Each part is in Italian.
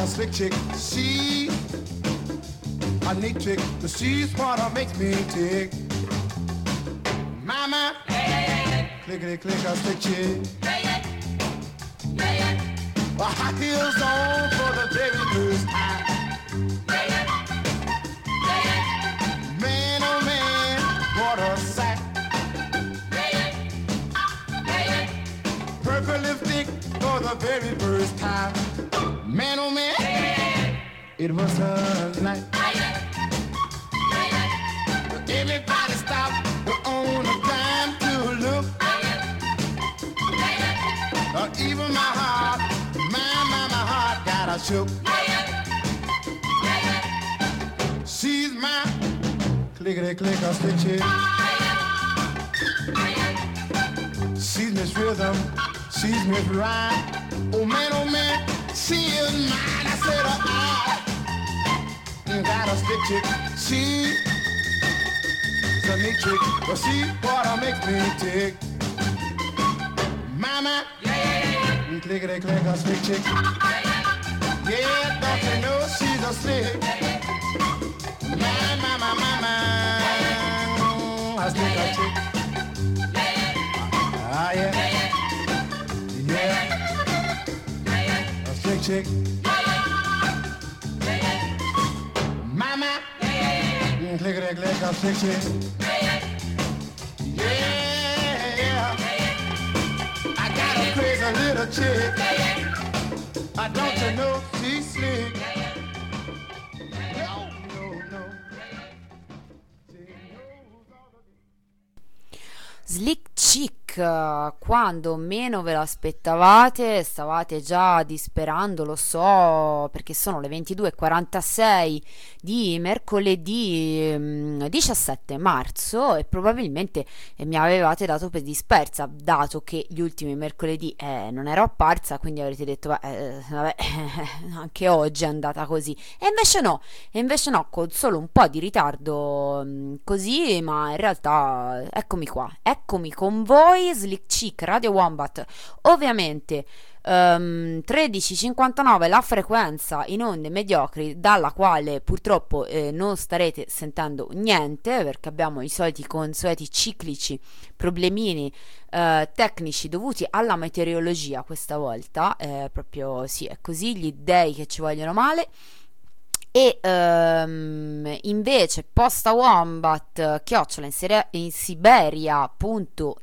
a slick chick. She a neat chick, but she's what makes me tick. Mama, clickety click a slick chick. A high heels on for the very first time. Man, oh man, what a sight. Purple lipstick for the very first time. Man, oh man, it was a night. Everybody stopped on a dime to look. Uh, even my heart, my, my, my heart got a shook. She's my clickety click a stitches. She's Miss Rhythm, she's Miss Rhyme. Oh man, oh man, she is mine. I said, uh, uh, got a stick chick. She a neat chick, but she what makes me tick. Mama, yeah, yeah, yeah. clickety click a slick chick. Yeah, don't you know she's a slick? My, my, my, a slick a chick. Ah, yeah. Yeah. A slick chick. Mama, clickety click a slick chick. a little chick. I don't you know she's slick. No, no, no. Slick Chick quando meno ve l'aspettavate, stavate già disperando, lo so, perché sono le 22.46 di mercoledì 17 mm, marzo e probabilmente mi avevate dato per dispersa, dato che gli ultimi mercoledì eh, non ero apparsa, quindi avrete detto, eh, vabbè, anche oggi è andata così. E invece no, e invece no, con solo un po' di ritardo mm, così, ma in realtà eccomi qua, eccomi con voi poi Slick Chick, Radio Wombat, ovviamente um, 13.59 la frequenza in onde mediocri dalla quale purtroppo eh, non starete sentendo niente perché abbiamo i soliti consueti ciclici problemini eh, tecnici dovuti alla meteorologia questa volta, eh, proprio sì è così, gli dei che ci vogliono male e um, invece posta wombat chiocciola in, siberia.net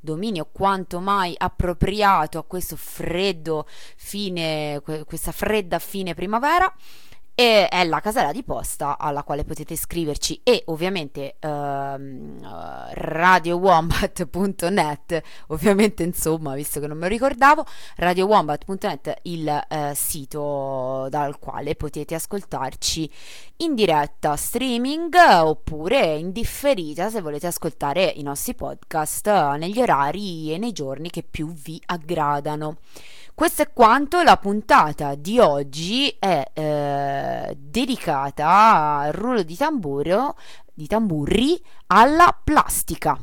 dominio quanto mai appropriato a questo freddo fine questa fredda fine primavera e è la casella di posta alla quale potete iscriverci e ovviamente ehm, radiowombat.net ovviamente insomma visto che non me lo ricordavo radiowombat.net il eh, sito dal quale potete ascoltarci in diretta streaming oppure in differita se volete ascoltare i nostri podcast negli orari e nei giorni che più vi aggradano questo è quanto la puntata di oggi è eh, dedicata al ruolo di tamburo di tamburri alla plastica.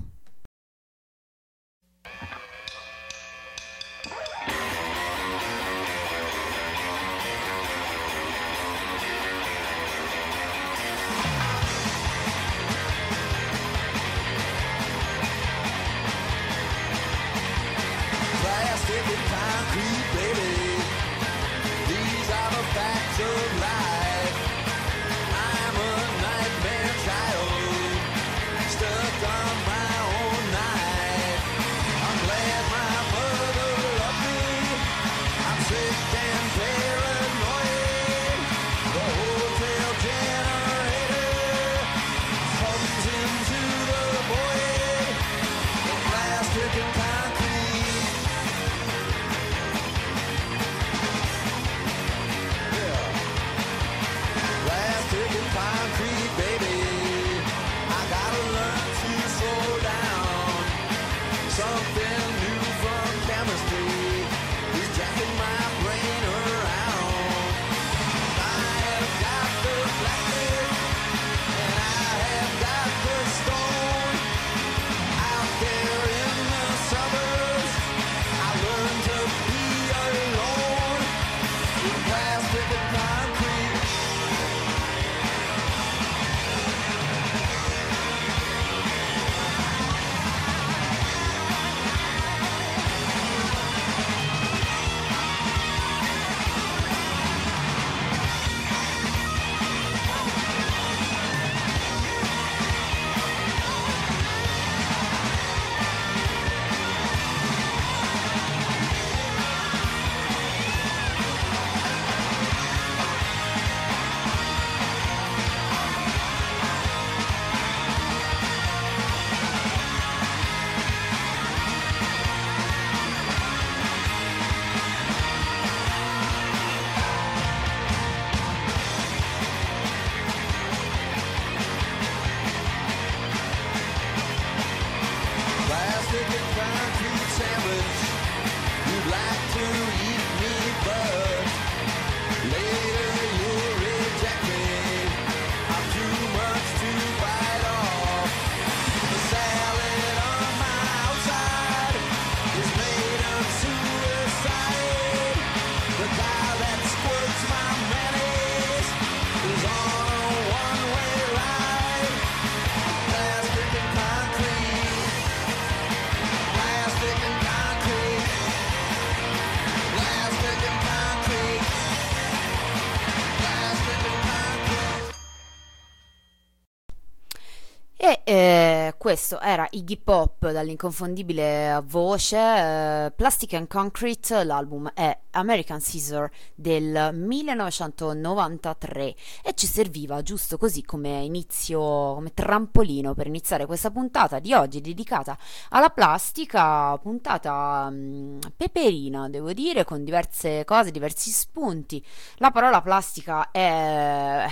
Questo era Iggy Pop dall'inconfondibile voce eh, Plastic and Concrete, l'album è American Caesar del 1993 e ci serviva giusto così come inizio, come trampolino per iniziare questa puntata di oggi dedicata alla plastica, puntata mh, mm, peperina devo dire con diverse cose, diversi spunti. La parola plastica è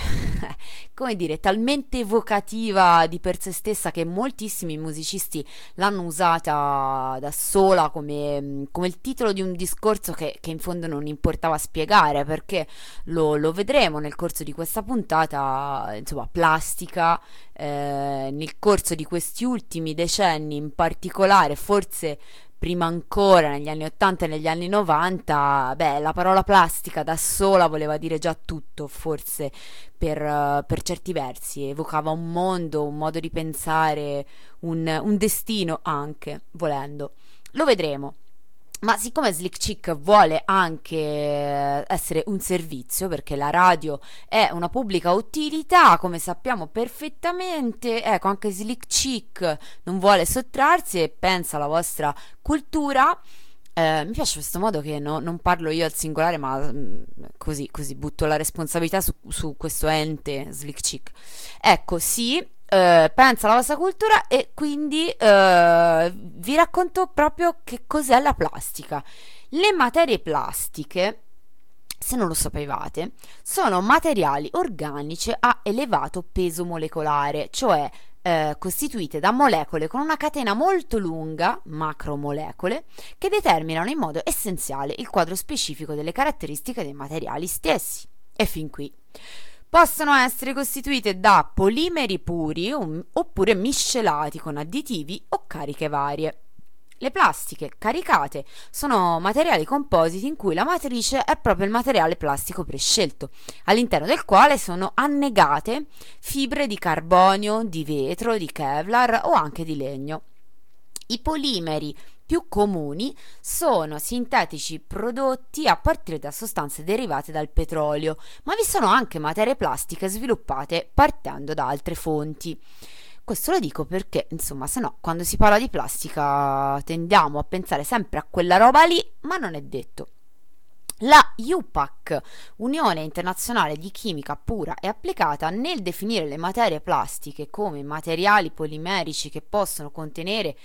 come dire talmente evocativa di per sé stessa che moltissimi musicisti l'hanno usata da sola come, come il titolo di un discorso che, che, in fondo non importava spiegare perché lo, lo vedremo nel corso di questa puntata, insomma, plastica. Eh, nel corso di questi ultimi decenni in particolare, forse prima ancora negli anni 80 e negli anni 90, beh, la parola plastica da sola voleva dire già tutto, forse per, uh, per certi versi, evocava un mondo, un modo di pensare, un, un destino anche, volendo. Lo vedremo. Ma siccome Slick Chick vuole anche essere un servizio, perché la radio è una pubblica utilità, come sappiamo perfettamente, ecco, anche Slick Chick non vuole sottrarsi e pensa alla vostra cultura. Eh, mi piace questo modo che no, non parlo io al singolare, ma mm, così, così butto la responsabilità su, su questo ente Slick Chick. Ecco, sì, eh, pensa alla vostra cultura e quindi eh, vi racconto proprio che cos'è la plastica. Le materie plastiche, se non lo sapevate, sono materiali organici a elevato peso molecolare, cioè eh, costituite da molecole con una catena molto lunga, macromolecole, che determinano in modo essenziale il quadro specifico delle caratteristiche dei materiali stessi. E fin qui possono essere costituite da polimeri puri um, oppure miscelati con additivi o cariche varie. Le plastiche caricate sono materiali compositi in cui la matrice è proprio il materiale plastico prescelto, all'interno del quale sono annegate fibre di carbonio, di vetro, di Kevlar o anche di legno. I polimeri più comuni sono sintetici prodotti a partire da sostanze derivate dal petrolio, ma vi sono anche materie plastiche sviluppate partendo da altre fonti. Questo lo dico perché, insomma, se no, quando si parla di plastica tendiamo a pensare sempre a quella roba lì, ma non è detto. La UPAC, Unione Internazionale di Chimica Pura e Applicata, nel definire le materie plastiche come materiali polimerici che possono contenere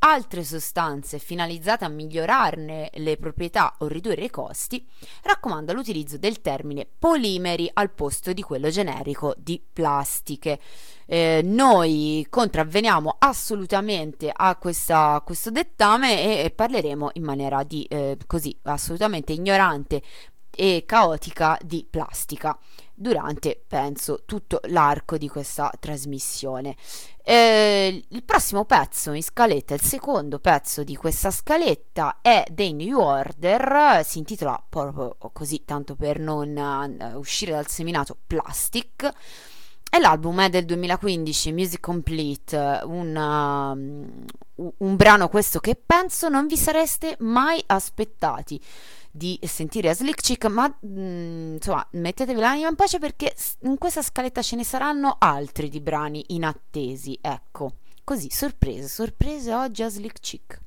altre sostanze finalizzate a migliorarne le proprietà o ridurre i costi, raccomanda l'utilizzo del termine polimeri al posto di quello generico di plastiche. Eh, noi contravveniamo assolutamente a, questa, a questo dettame e, e, parleremo in maniera di eh, così assolutamente ignorante e caotica di plastica durante, penso, tutto l'arco di questa trasmissione. Eh, il prossimo pezzo in scaletta, il secondo pezzo di questa scaletta è dei New Order, si intitola proprio così, tanto per non uh, uscire dal seminato Plastic. E l'album è del 2015, Music Complete, un, uh, un brano questo che penso non vi sareste mai aspettati di sentire Slick Chick, ma mh, mm, insomma mettetevi l'anima in pace perché in questa scaletta ce ne saranno altri di brani inattesi, ecco, così, sorprese, sorprese oggi a Slick Chick.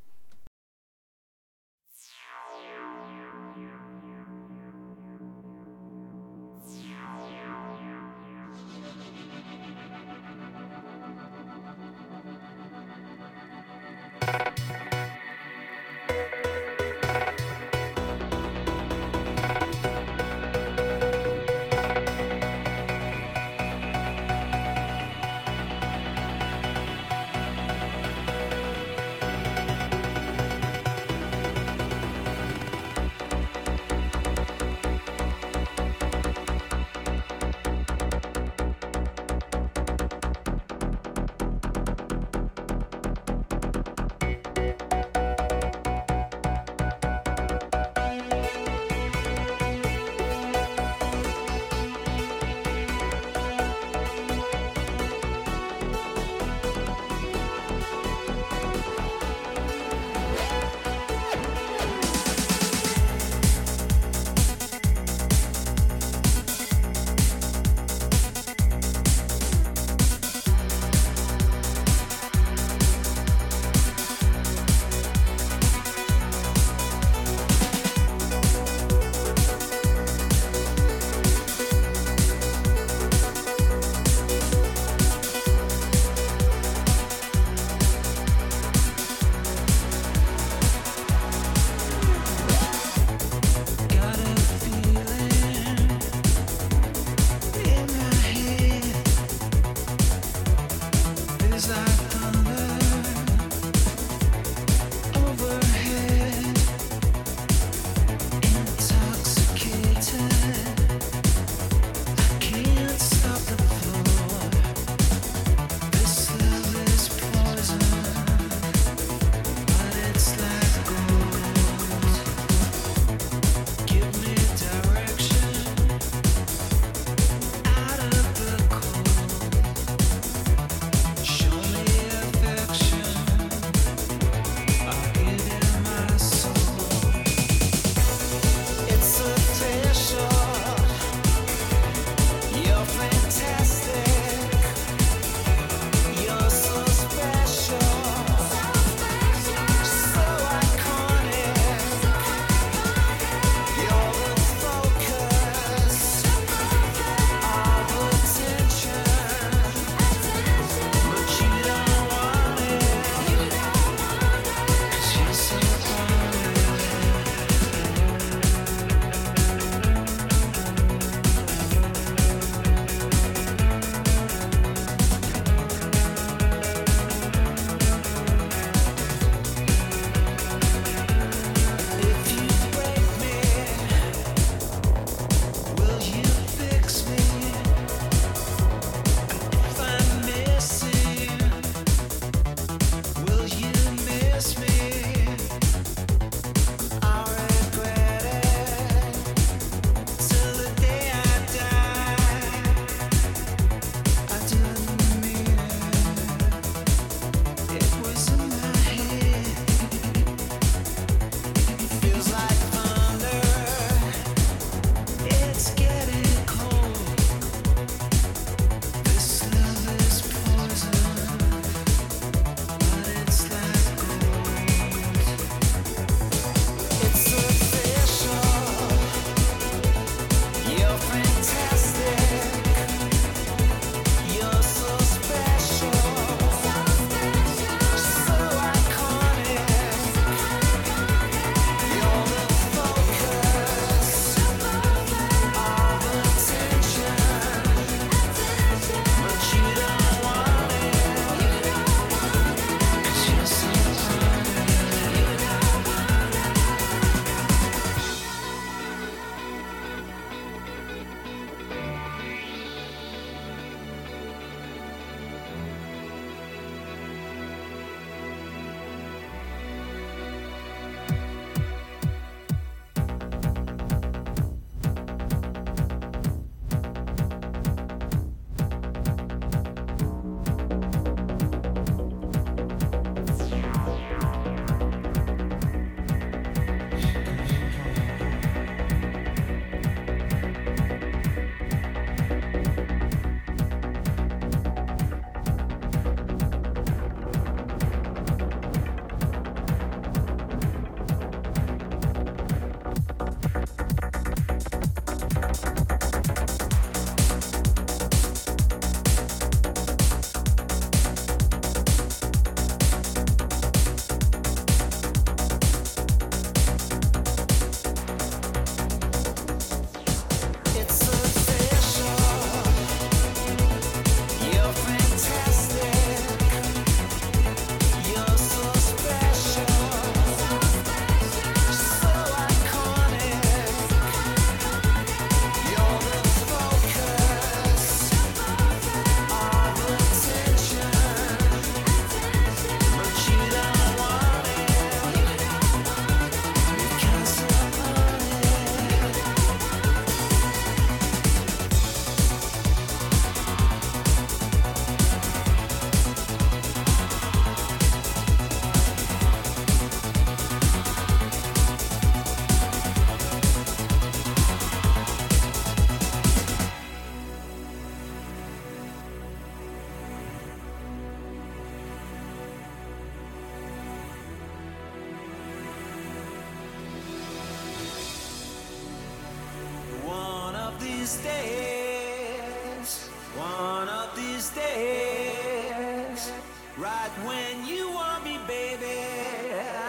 When you want me, baby,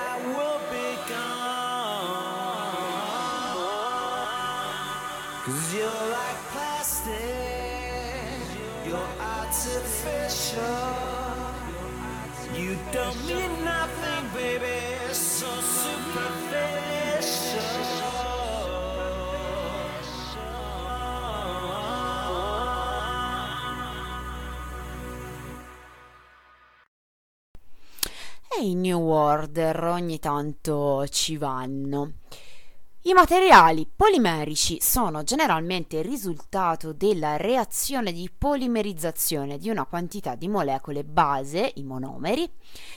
I will be gone. I New Order ogni tanto ci vanno. I materiali polimerici sono generalmente il risultato della reazione di polimerizzazione di una quantità di molecole base, i monomeri,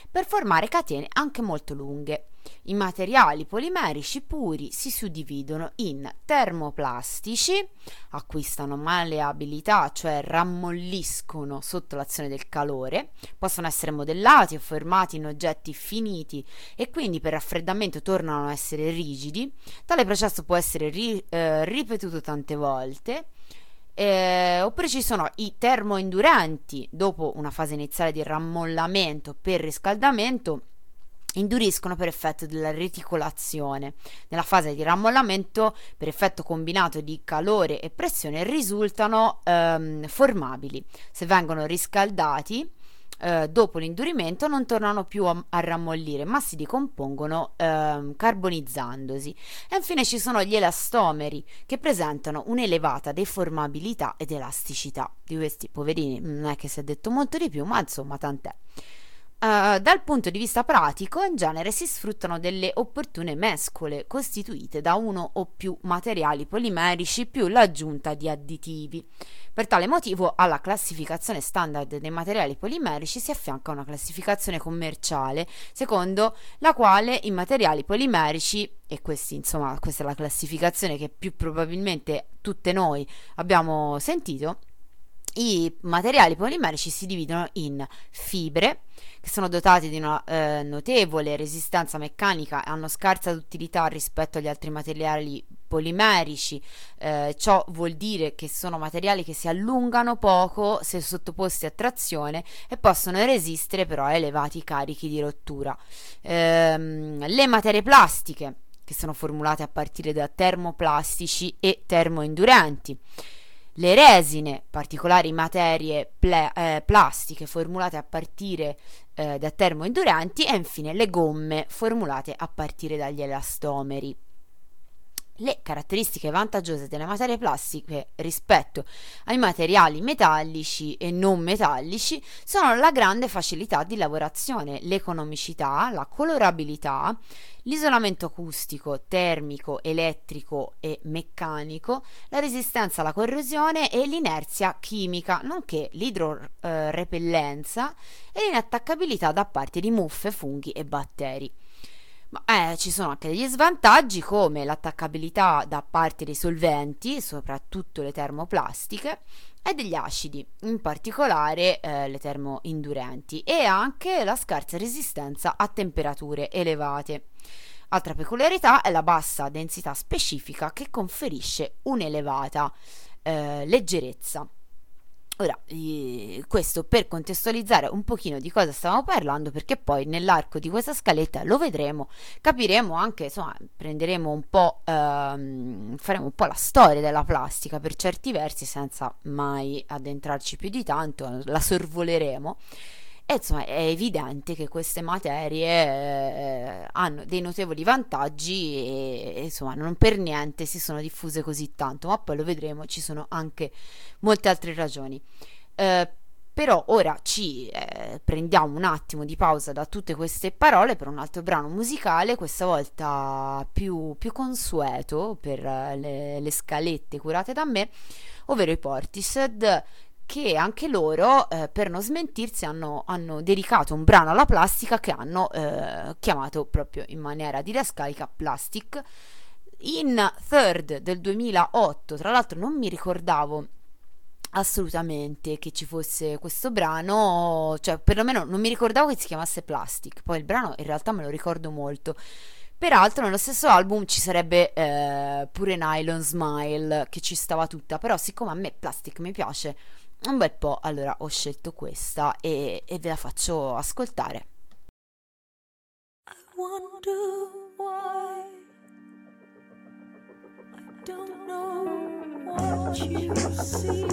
per formare catene anche molto lunghe. I materiali polimerici puri si suddividono in termoplastici, acquistano maleabilità, cioè rammolliscono sotto l'azione del calore, possono essere modellati o formati in oggetti finiti e quindi per raffreddamento tornano a essere rigidi. Tale processo può essere ri, eh, ripetuto tante volte. Eh, oppure ci sono i termoindurenti dopo una fase iniziale di rammollamento per riscaldamento induriscono per effetto della reticolazione. Nella fase di rammollamento, per effetto combinato di calore e pressione, risultano ehm, formabili. Se vengono riscaldati, eh, dopo l'indurimento non tornano più a, a rammollire, ma si decompongono eh, carbonizzandosi. E infine ci sono gli elastomeri che presentano un'elevata deformabilità ed elasticità. Di questi poverini non è che si è detto molto di più, ma insomma tant'è. Uh, dal punto di vista pratico, in genere si sfruttano delle opportune mescole costituite da uno o più materiali polimerici più l'aggiunta di additivi. Per tale motivo, alla classificazione standard dei materiali polimerici si affianca una classificazione commerciale, secondo la quale i materiali polimerici, e questi, insomma, questa è la classificazione che più probabilmente tutte noi abbiamo sentito, i materiali polimerici si dividono in fibre, che sono dotati di una eh, notevole resistenza meccanica e hanno scarsa utilità rispetto agli altri materiali polimerici. Eh, ciò vuol dire che sono materiali che si allungano poco se sottoposti a trazione e possono resistere però a elevati carichi di rottura. Ehm, le materie plastiche, che sono formulate a partire da termoplastici e termoindurenti le resine, particolari materie ple- eh, plastiche formulate a partire eh, da termoindurenti e infine le gomme formulate a partire dagli elastomeri. Le caratteristiche vantaggiose delle materie plastiche rispetto ai materiali metallici e non metallici sono la grande facilità di lavorazione, l'economicità, la colorabilità, l'isolamento acustico, termico, elettrico e meccanico, la resistenza alla corrosione e l'inerzia chimica, nonché l'idrorepellenza e l'inattaccabilità da parte di muffe, funghi e batteri. Eh, ci sono anche degli svantaggi come l'attaccabilità da parte dei solventi, soprattutto le termoplastiche, e degli acidi, in particolare eh, le termoindurenti, e anche la scarsa resistenza a temperature elevate. Altra peculiarità è la bassa densità specifica che conferisce un'elevata eh, leggerezza. Ora, questo per contestualizzare un pochino di cosa stavamo parlando, perché poi nell'arco di questa scaletta lo vedremo, capiremo anche, insomma, prenderemo un po', ehm, faremo un po' la storia della plastica per certi versi, senza mai addentrarci più di tanto, la sorvoleremo. E insomma è evidente che queste materie eh, hanno dei notevoli vantaggi e, e, insomma non per niente si sono diffuse così tanto, ma poi lo vedremo, ci sono anche molte altre ragioni. Eh, però ora ci eh, prendiamo un attimo di pausa da tutte queste parole per un altro brano musicale, questa volta più, più consueto per eh, le, le scalette curate da me, ovvero i Portishead che anche loro, eh, per non smentirsi, hanno, hanno, dedicato un brano alla plastica che hanno eh, chiamato proprio in maniera didascalica Plastic. In Third del 2008, tra l'altro non mi ricordavo assolutamente che ci fosse questo brano, cioè perlomeno non mi ricordavo che si chiamasse Plastic, poi il brano in realtà me lo ricordo molto. Peraltro nello stesso album ci sarebbe eh, pure Nylon Smile che ci stava tutta, però siccome a me Plastic mi piace, un bel po', allora ho scelto questa e, e ve la faccio ascoltare. I wonder why I don't know what you see.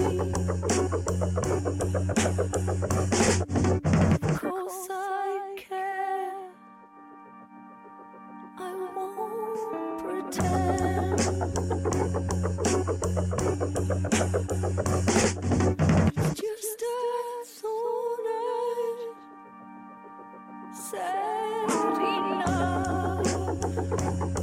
Of course I care. I won't pretend. Said enough.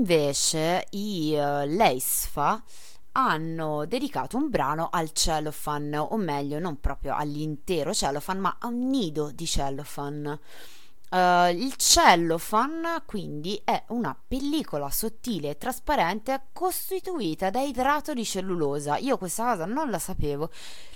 Invece i eh, Leisfa hanno dedicato un brano al cellophane, o meglio, non proprio all'intero cellophane, ma a un nido di cellophane. Eh, il cellophane quindi è una pellicola sottile e trasparente costituita da idrato di cellulosa. Io questa cosa non la sapevo,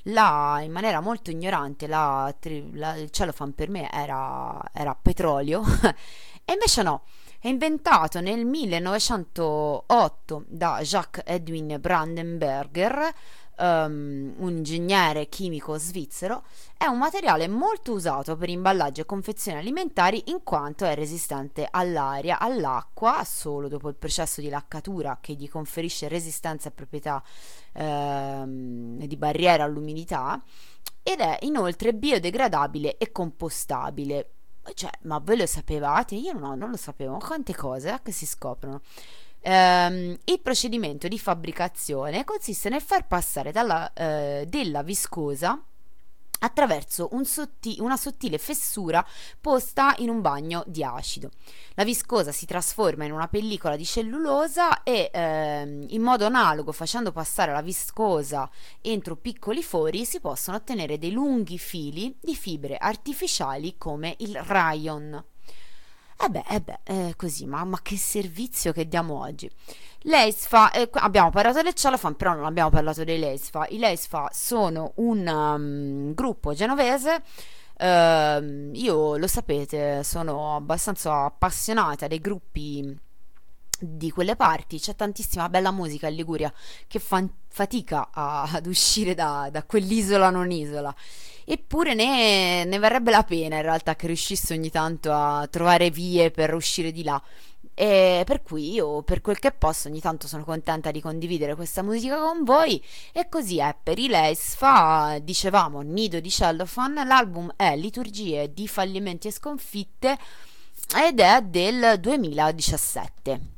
la, in maniera molto ignorante la, la- il cellophane per me era, era petrolio e invece no. È inventato nel 1908 da Jacques Edwin Brandenberger, ehm, un ingegnere chimico svizzero. È un materiale molto usato per imballaggio e confezioni alimentari in quanto è resistente all'aria, all'acqua, solo dopo il processo di laccatura che gli conferisce resistenza e proprietà ehm, di barriera all'umidità ed è inoltre biodegradabile e compostabile. Cioè, ma voi lo sapevate? Io no, non lo sapevo. Quante cose eh, che si scoprono. Ehm, il procedimento di fabbricazione consiste nel far passare dalla, eh, della viscosa attraverso un sotti- una sottile fessura posta in un bagno di acido. La viscosa si trasforma in una pellicola di cellulosa e ehm, in modo analogo, facendo passare la viscosa entro piccoli fori, si possono ottenere dei lunghi fili di fibre artificiali come il rayon. E eh beh, eh beh, eh, così, ma, ma, che servizio che diamo oggi. L'EISFA, eh, abbiamo parlato del Cellophane, però non abbiamo parlato dei LEISFA. I LEISFA sono un um, gruppo genovese. Uh, io lo sapete, sono abbastanza appassionata dei gruppi di quelle parti c'è tantissima bella musica in Liguria che fa fatica a, ad uscire da, da, quell'isola non isola eppure ne, ne varrebbe la pena in realtà che riuscisse ogni tanto a trovare vie per uscire di là. E per cui io per quel che posso ogni tanto sono contenta di condividere questa musica con voi. E così è per i Les fa dicevamo Nido di Cellophane l'album è Liturgie di fallimenti e sconfitte ed è del 2017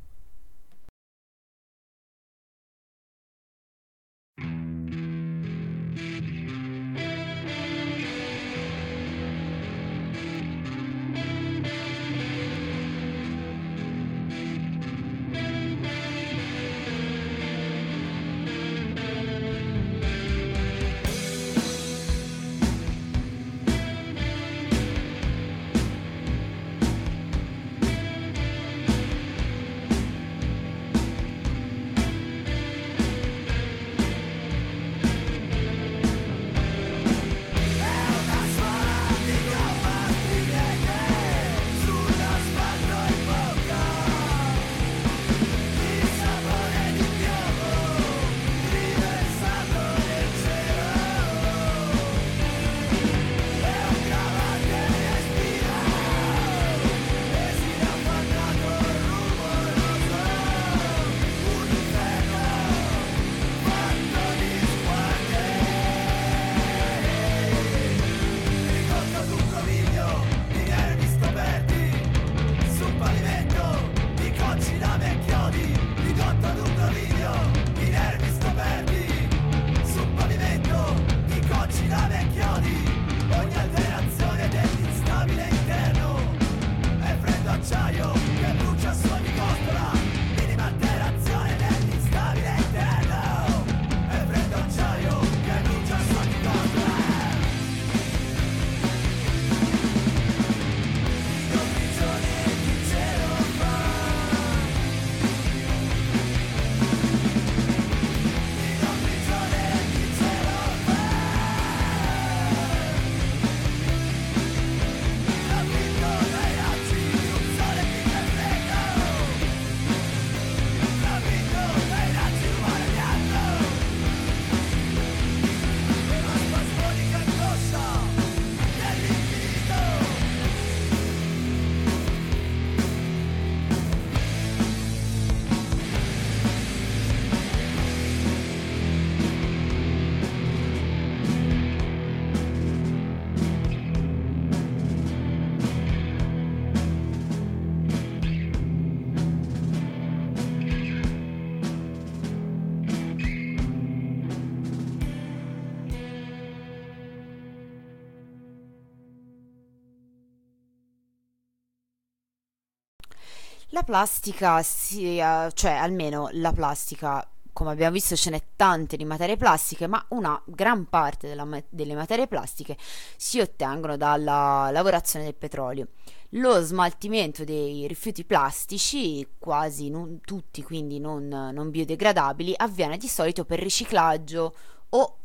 plastica, eh, cioè almeno la plastica, come abbiamo visto ce n'è tante di materie plastiche, ma una gran parte della, delle materie plastiche si ottengono dalla lavorazione del petrolio. Lo smaltimento dei rifiuti plastici, quasi non, tutti quindi non, non biodegradabili, avviene di solito per riciclaggio o,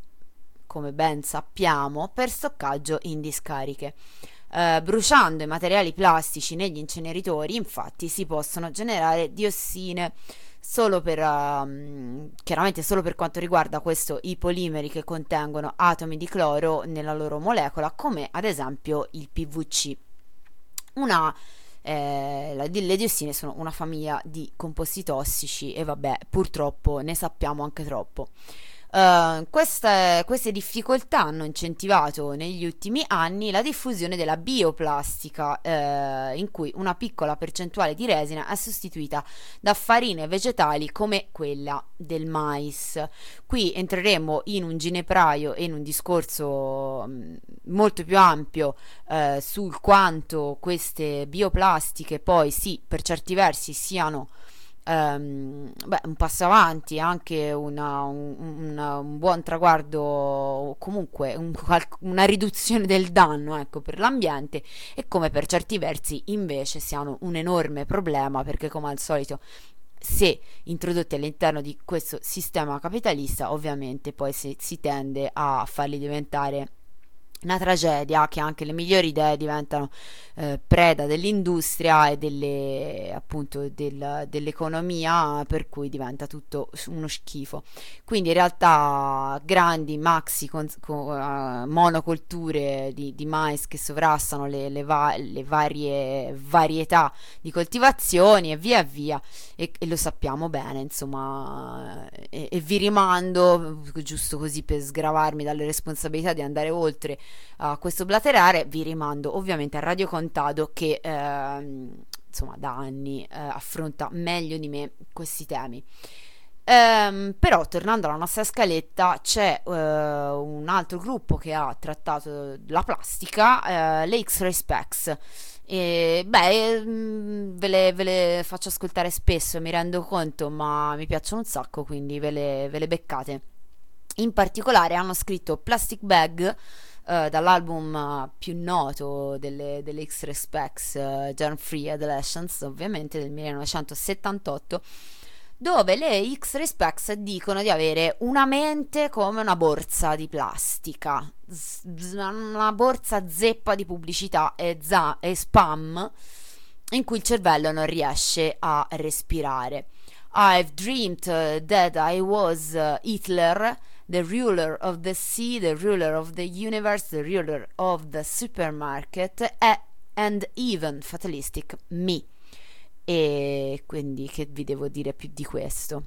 come ben sappiamo, per stoccaggio in discariche. Eh, bruciando i materiali plastici negli inceneritori, infatti, si possono generare diossine solo per uh, chiaramente solo per quanto riguarda questo i polimeri che contengono atomi di cloro nella loro molecola, come ad esempio il PVC. Una eh, le diossine sono una famiglia di composti tossici e vabbè, purtroppo ne sappiamo anche troppo. Uh, queste, queste, difficoltà hanno incentivato negli ultimi anni la diffusione della bioplastica, uh, in cui una piccola percentuale di resina è sostituita da farine vegetali come quella del mais. Qui entreremo in un ginepraio e in un discorso um, molto più ampio uh, sul quanto queste bioplastiche poi sì, per certi versi siano Um, beh, un passo avanti, anche una, un, una, un, buon traguardo, comunque un, una riduzione del danno ecco, per l'ambiente. E come per certi versi invece siano un enorme problema perché come al solito se introdotti all'interno di questo sistema capitalista ovviamente poi si, si tende a farli diventare una tragedia che anche le migliori idee diventano eh, preda dell'industria e delle, appunto del, dell'economia per cui diventa tutto uno schifo. Quindi in realtà grandi maxi con, con, uh, monocolture di, di, mais che sovrastano le, le, va- le, varie varietà di coltivazioni e via via. E, e lo sappiamo bene insomma e, e vi rimando giusto così per sgravarmi dalle responsabilità di andare oltre a questo blaterare, vi rimando ovviamente a Radio Contado che ehm, insomma da anni eh, affronta meglio di me questi temi. Ehm, però tornando alla nostra scaletta c'è eh, un altro gruppo che ha trattato la plastica, eh, le X-Ray Specs. E, beh, mm, ve le, ve le, faccio ascoltare spesso, mi rendo conto, ma mi piacciono un sacco, quindi ve le, ve le beccate. In particolare hanno scritto Plastic Bag uh, dall'album uh, più noto delle, delle X-Ray Specs, uh, Germ Free Adolescence, ovviamente del 1978, dove le X-Ray Specs dicono di avere una mente come una borsa di plastica, z- una borsa zeppa di pubblicità e, za- e spam in cui il cervello non riesce a respirare. I've dreamed that I was Hitler the ruler of the sea, the ruler of the universe, the ruler of the supermarket, and even fatalistic me. E quindi che vi devo dire più di questo?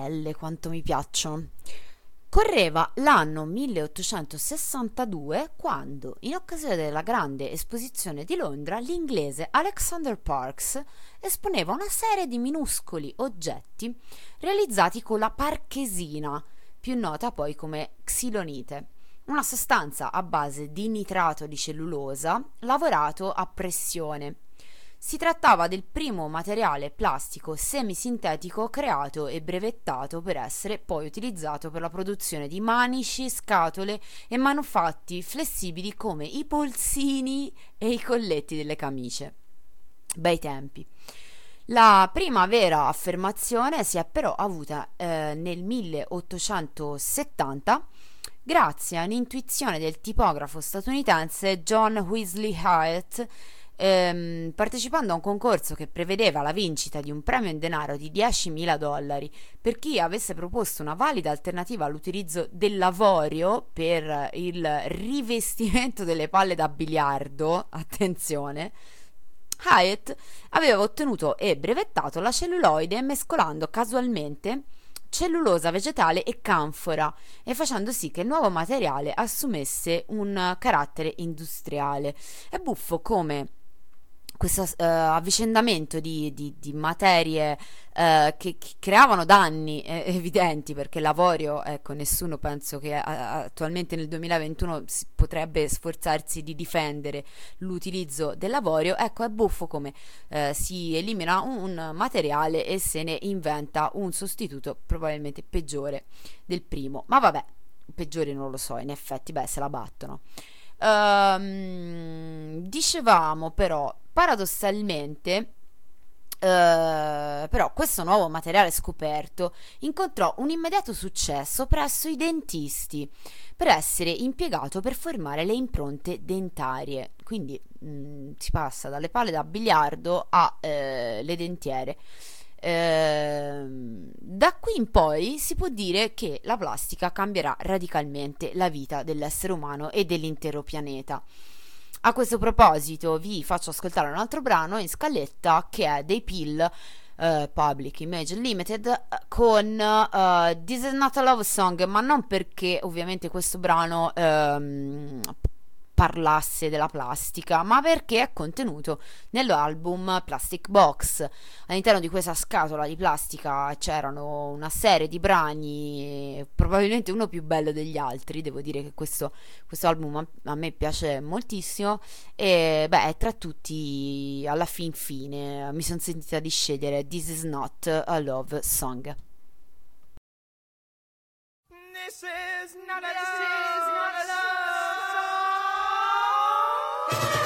Belle, quanto mi piacciono. Correva l'anno 1862 quando, in occasione della grande esposizione di Londra, l'inglese Alexander Parks esponeva una serie di minuscoli oggetti realizzati con la parchesina, più nota poi come xilonite, una sostanza a base di nitrato di cellulosa lavorato a pressione. Si trattava del primo materiale plastico semisintetico creato e brevettato per essere poi utilizzato per la produzione di manici, scatole e manufatti flessibili come i polsini e i colletti delle camicie. Bei tempi. La prima vera affermazione si è però avuta eh, nel 1870 grazie a un'intuizione del tipografo statunitense John Weasley Hyatt ehm, partecipando a un concorso che prevedeva la vincita di un premio in denaro di 10.000 dollari per chi avesse proposto una valida alternativa all'utilizzo dell'avorio per il rivestimento delle palle da biliardo, attenzione, Hyatt aveva ottenuto e brevettato la celluloide mescolando casualmente cellulosa vegetale e canfora e facendo sì che il nuovo materiale assumesse un carattere industriale. È buffo come questo uh, avvicendamento di, di, di materie uh, che, che, creavano danni eh, evidenti perché l'avorio, ecco, nessuno penso che a, attualmente nel 2021 si potrebbe sforzarsi di difendere l'utilizzo dell'avorio, ecco è buffo come uh, si elimina un, un materiale e se ne inventa un sostituto probabilmente peggiore del primo, ma vabbè, peggiore non lo so, in effetti, beh, se la battono. Um, dicevamo però paradossalmente Uh, però questo nuovo materiale scoperto incontrò un immediato successo presso i dentisti per essere impiegato per formare le impronte dentarie. Quindi mh, si passa dalle palle da biliardo alle uh, dentiere. Uh, da qui in poi si può dire che la plastica cambierà radicalmente la vita dell'essere umano e dell'intero pianeta. A questo proposito vi faccio ascoltare un altro brano in scaletta che è dei Pill Uh, Public Image Limited con uh, This is not a love song, ma non perché ovviamente questo brano um, parlasse della plastica, ma perché è contenuto nell'album Plastic Box. All'interno di questa scatola di plastica c'erano una serie di brani, probabilmente uno più bello degli altri, devo dire che questo, questo album a, a, me piace moltissimo e beh, tra tutti alla fin fine mi sono sentita di scegliere This is not a love song. This is not a love you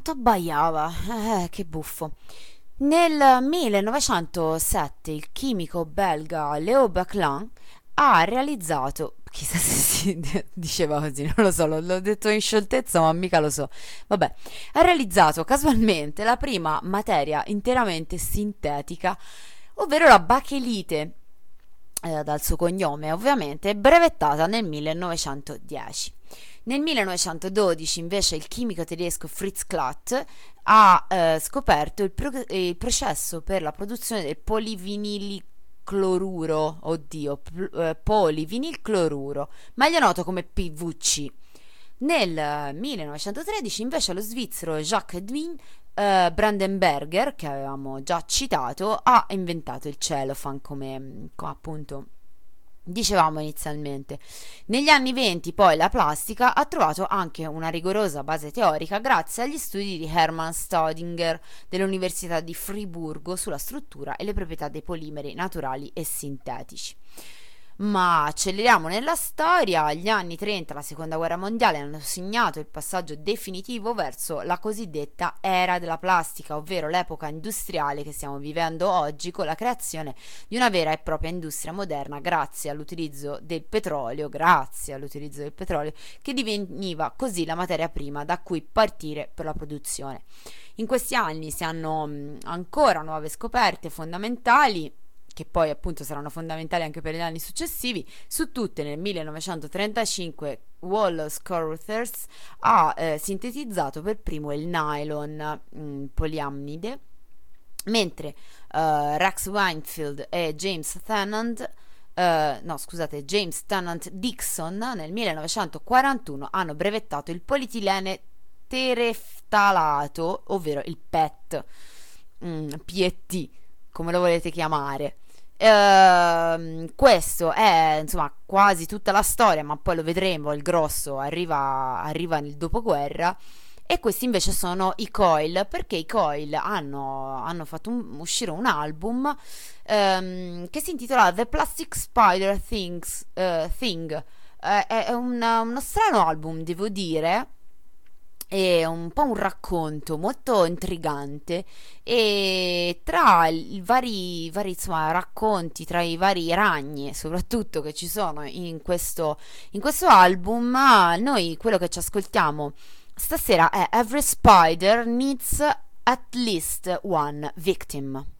quanto abbaiava, eh, che buffo. Nel 1907 il chimico belga Leo Baclin ha realizzato, chissà se si diceva così, non lo so, l'ho detto in scioltezza ma mica lo so, vabbè, ha realizzato casualmente la prima materia interamente sintetica, ovvero la bachelite, eh, dal suo cognome ovviamente, brevettata nel 1910. Nel 1912 invece il chimico tedesco Fritz Klatt ha eh, scoperto il, pro- il, processo per la produzione del polivinilcloruro, oddio, pl- eh, polivinilcloruro, meglio noto come PVC. Nel 1913 invece lo svizzero Jacques Edwin eh, Brandenberger, che avevamo già citato, ha inventato il cellophane come, come appunto Dicevamo inizialmente, negli anni 20 poi la plastica ha trovato anche una rigorosa base teorica grazie agli studi di Hermann Staudinger dell'Università di Friburgo sulla struttura e le proprietà dei polimeri naturali e sintetici. Ma acceleriamo nella storia, gli anni 30, la seconda guerra mondiale hanno segnato il passaggio definitivo verso la cosiddetta era della plastica, ovvero l'epoca industriale che stiamo vivendo oggi con la creazione di una vera e propria industria moderna grazie all'utilizzo del petrolio, grazie all'utilizzo del petrolio che diveniva così la materia prima da cui partire per la produzione. In questi anni si hanno mh, ancora nuove scoperte fondamentali che poi appunto saranno fondamentali anche per gli anni successivi, su tutte nel 1935 Wallace Carothers ha eh, sintetizzato per primo il nylon mh, mm, poliamide, mentre uh, Rex Weinfield e James Tennant Uh, no, scusate, James Tennant Dixon nel 1941 hanno brevettato il polietilene tereftalato, ovvero il PET, mm, PET, come lo volete chiamare. Uh, questo è insomma quasi tutta la storia, ma poi lo vedremo. Il grosso arriva, arriva nel dopoguerra. E questi invece sono i Coil, perché i Coil hanno, hanno fatto un, uscire un album um, che si intitola The Plastic Spider Things, uh, Thing. Uh, è un, uno strano album, devo dire è un po' un racconto molto intrigante e tra i vari, vari insomma, racconti, tra i vari ragni soprattutto che ci sono in questo, in questo album, noi quello che ci ascoltiamo stasera è Every Spider Needs at least one victim.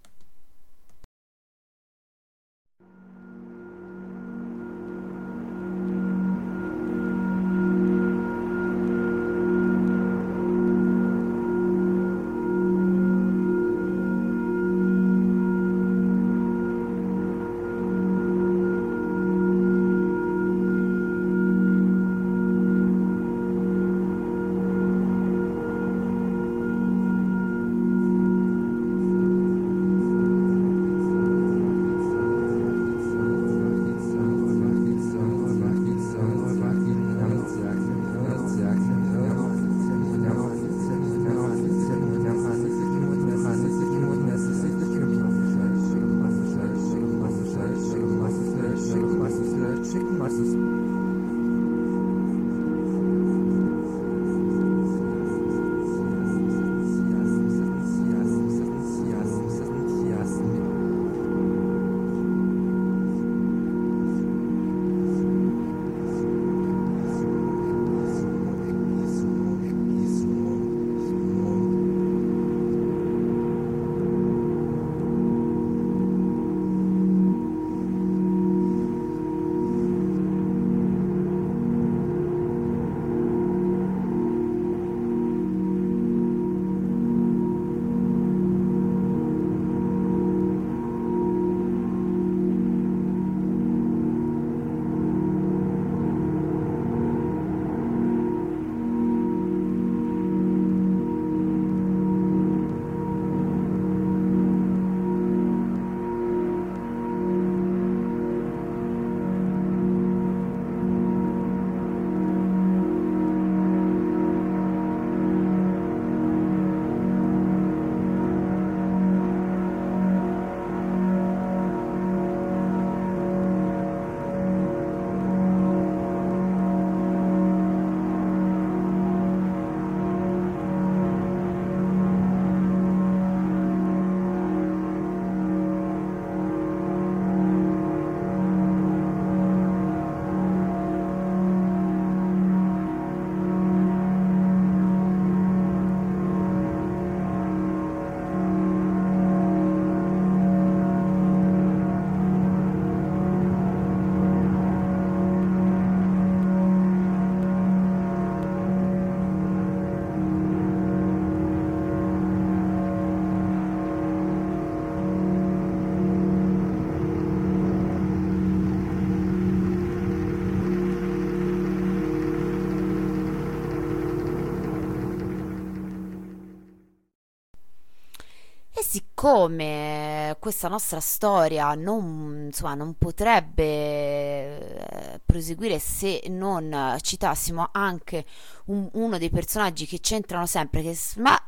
Come questa nostra storia non, insomma, non potrebbe eh, proseguire se non citassimo anche un- uno dei personaggi che c'entrano sempre, che, ma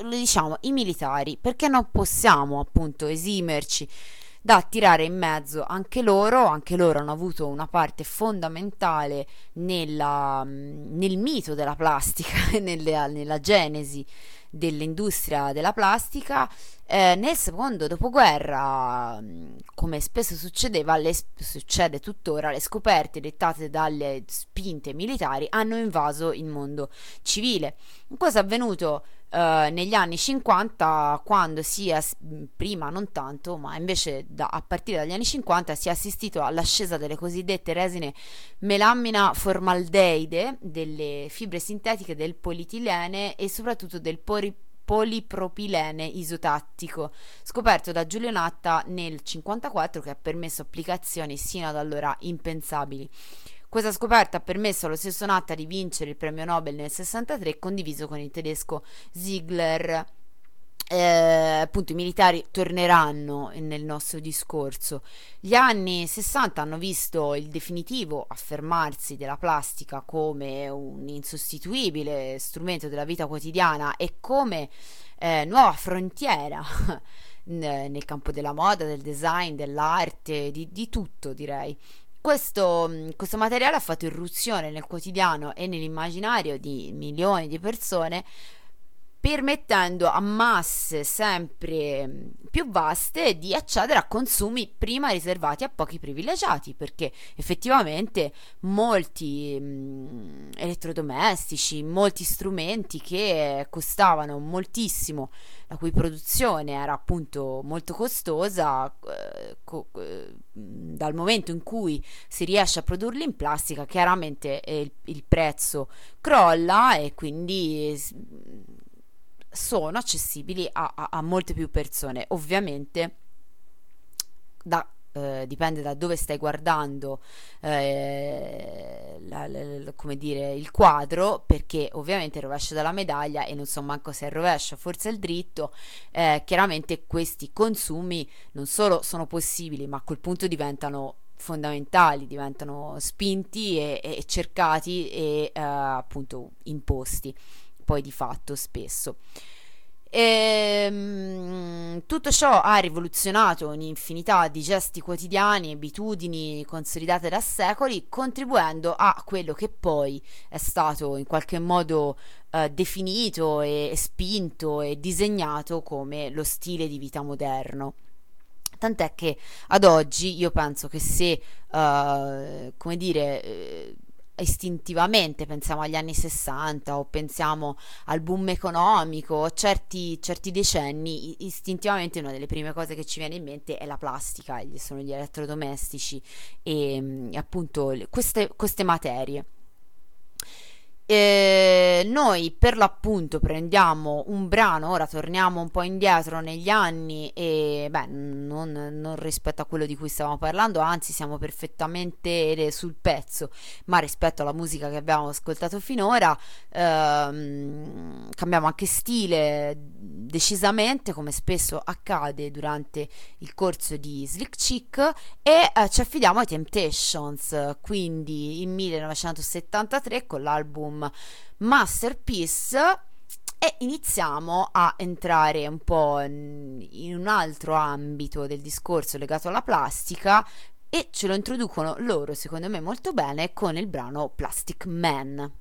lo diciamo, i militari, perché non possiamo appunto esimerci da tirare in mezzo anche loro, anche loro hanno avuto una parte fondamentale nella, nel mito della plastica, nella, nella genesi dell'industria della plastica. Eh, nel secondo dopoguerra, come spesso succedeva, le, succede tuttora, le scoperte dettate dalle spinte militari hanno invaso il mondo civile. Cosa è avvenuto eh, negli anni 50 quando si è prima non tanto ma invece da, a partire dagli anni 50 si è assistito all'ascesa delle cosiddette resine melamina formaldeide delle fibre sintetiche del polietilene e soprattutto del pori polipropilene isotattico, scoperto da Giulio Natta nel 1954 che ha permesso applicazioni sino ad allora impensabili. Questa scoperta ha permesso allo stesso Natta di vincere il premio Nobel nel 63 condiviso con il tedesco Ziegler. Eh, appunto i militari torneranno nel nostro discorso. Gli anni 60 hanno visto il definitivo affermarsi della plastica come un insostituibile strumento della vita quotidiana e come eh, nuova frontiera nel campo della moda, del design, dell'arte, di, di tutto direi. Questo, questo, materiale ha fatto irruzione nel quotidiano e nell'immaginario di milioni di persone permettendo a masse sempre più vaste di accedere a consumi prima riservati a pochi privilegiati, perché effettivamente molti mh, elettrodomestici, molti strumenti che costavano moltissimo, la cui produzione era appunto molto costosa, eh, co- eh, dal momento in cui si riesce a produrli in plastica, chiaramente eh, il, il prezzo crolla e quindi sono accessibili a, a, a molte più persone. Ovviamente da eh, dipende da dove stai guardando eh, la, la, come dire, il quadro perché ovviamente il rovescio della medaglia e non so manco se è il rovescio forse è il dritto eh, chiaramente questi consumi non solo sono possibili ma a quel punto diventano fondamentali diventano spinti e, e cercati e eh, appunto imposti poi di fatto spesso. E, ehm, tutto ciò ha rivoluzionato un'infinità di gesti quotidiani, abitudini consolidate da secoli, contribuendo a quello che poi è stato in qualche modo eh, definito e spinto e disegnato come lo stile di vita moderno. Tant'è che ad oggi io penso che se, uh, come dire, eh, istintivamente pensiamo agli anni 60 o pensiamo al boom economico, certi, certi decenni, istintivamente una delle prime cose che ci viene in mente è la plastica, sono gli elettrodomestici e mm, appunto queste, queste materie. E noi per l'appunto prendiamo un brano, ora torniamo un po' indietro negli anni e beh, non, non, rispetto a quello di cui stavamo parlando, anzi siamo perfettamente sul pezzo, ma rispetto alla musica che abbiamo ascoltato finora ehm, cambiamo anche stile decisamente come spesso accade durante il corso di Slick Chick e eh, ci affidiamo ai Temptations, quindi in 1973 con l'album Masterpiece e iniziamo a entrare un po' in un altro ambito del discorso legato alla plastica e ce lo introducono loro secondo me molto bene con il brano Plastic Man.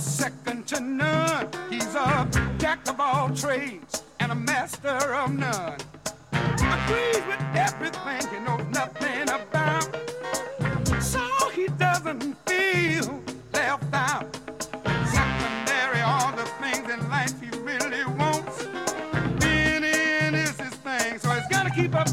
Second to none. He's a jack of all trades and a master of none. Agrees with everything he knows nothing about. So he doesn't feel left out. Secondary, all the things in life he really wants. Being in is his thing, so he's gotta keep up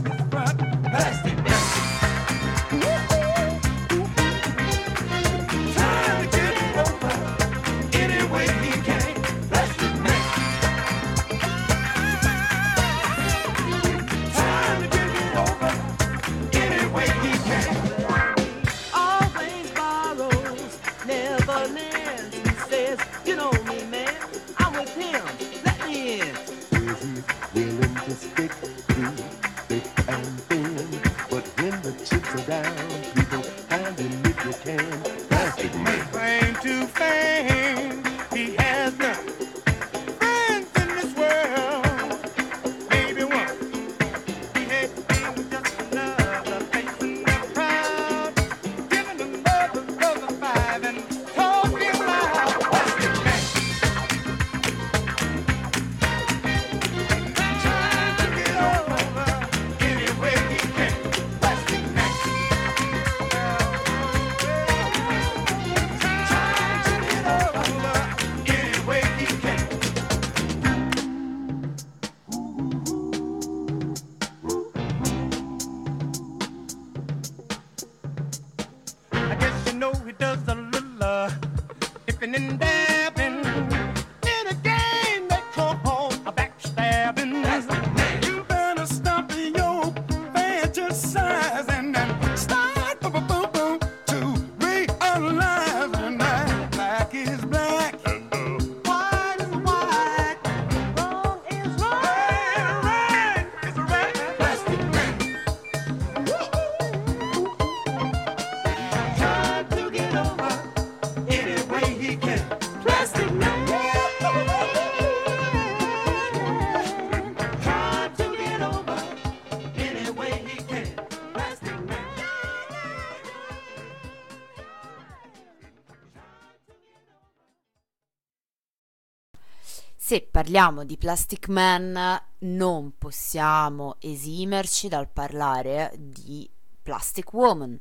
parliamo di Plastic Man, non possiamo esimerci dal parlare di Plastic Woman.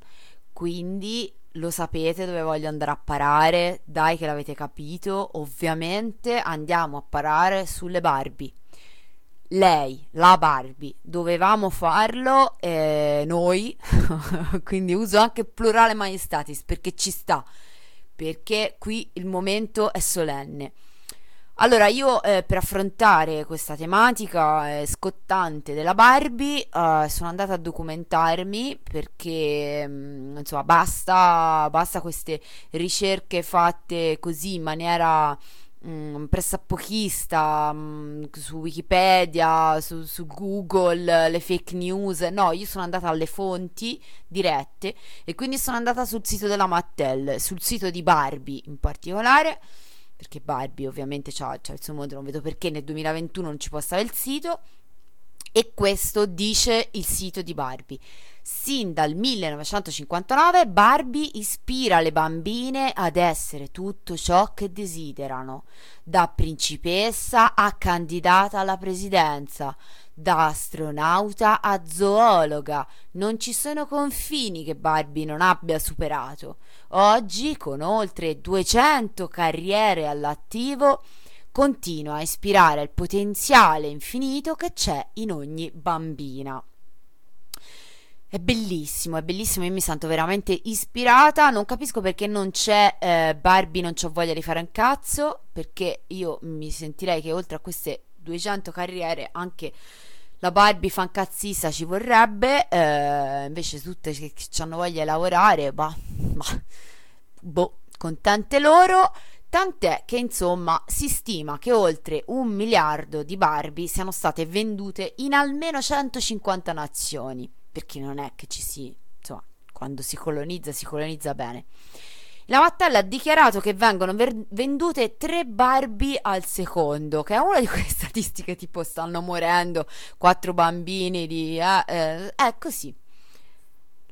Quindi lo sapete dove voglio andare a parare? Dai che l'avete capito, ovviamente andiamo a parare sulle Barbie. Lei, la Barbie, dovevamo farlo eh, noi, quindi uso anche plurale majestatis perché ci sta, perché qui il momento è solenne. Allora, io eh, per affrontare questa tematica eh, scottante della Barbie eh, sono andata a documentarmi perché mm, insomma basta, basta queste ricerche fatte così in maniera mm, pressappochista mm, su Wikipedia, su, su Google, le fake news. No, io sono andata alle fonti dirette e quindi sono andata sul sito della Mattel, sul sito di Barbie in particolare perché Barbie ovviamente c'ha il suo modo, non vedo perché nel 2021 non ci possa avere il sito. E questo dice il sito di Barbie. Sin dal 1959 Barbie ispira le bambine ad essere tutto ciò che desiderano, da principessa a candidata alla presidenza, da astronauta a zoologa. Non ci sono confini che Barbie non abbia superato. Oggi, con oltre 200 carriere all'attivo, continua a ispirare il potenziale infinito che c'è in ogni bambina. È bellissimo, è bellissimo, io mi sento veramente ispirata, non capisco perché non c'è eh, Barbie, non ho voglia di fare un cazzo, perché io mi sentirei che oltre a queste 200 carriere anche la Barbie fancazzista ci vorrebbe, eh, invece tutte che, che hanno voglia di lavorare, bah, bah, boh, contente loro. Tant'è che insomma si stima che oltre un miliardo di Barbie siano state vendute in almeno 150 nazioni, perché non è che ci si, insomma, quando si colonizza si colonizza bene. La Mattel ha dichiarato che vengono ver- vendute 3 Barbie al secondo, che è una di quelle statistiche tipo stanno morendo 4 bambini di... Eh, eh, è così.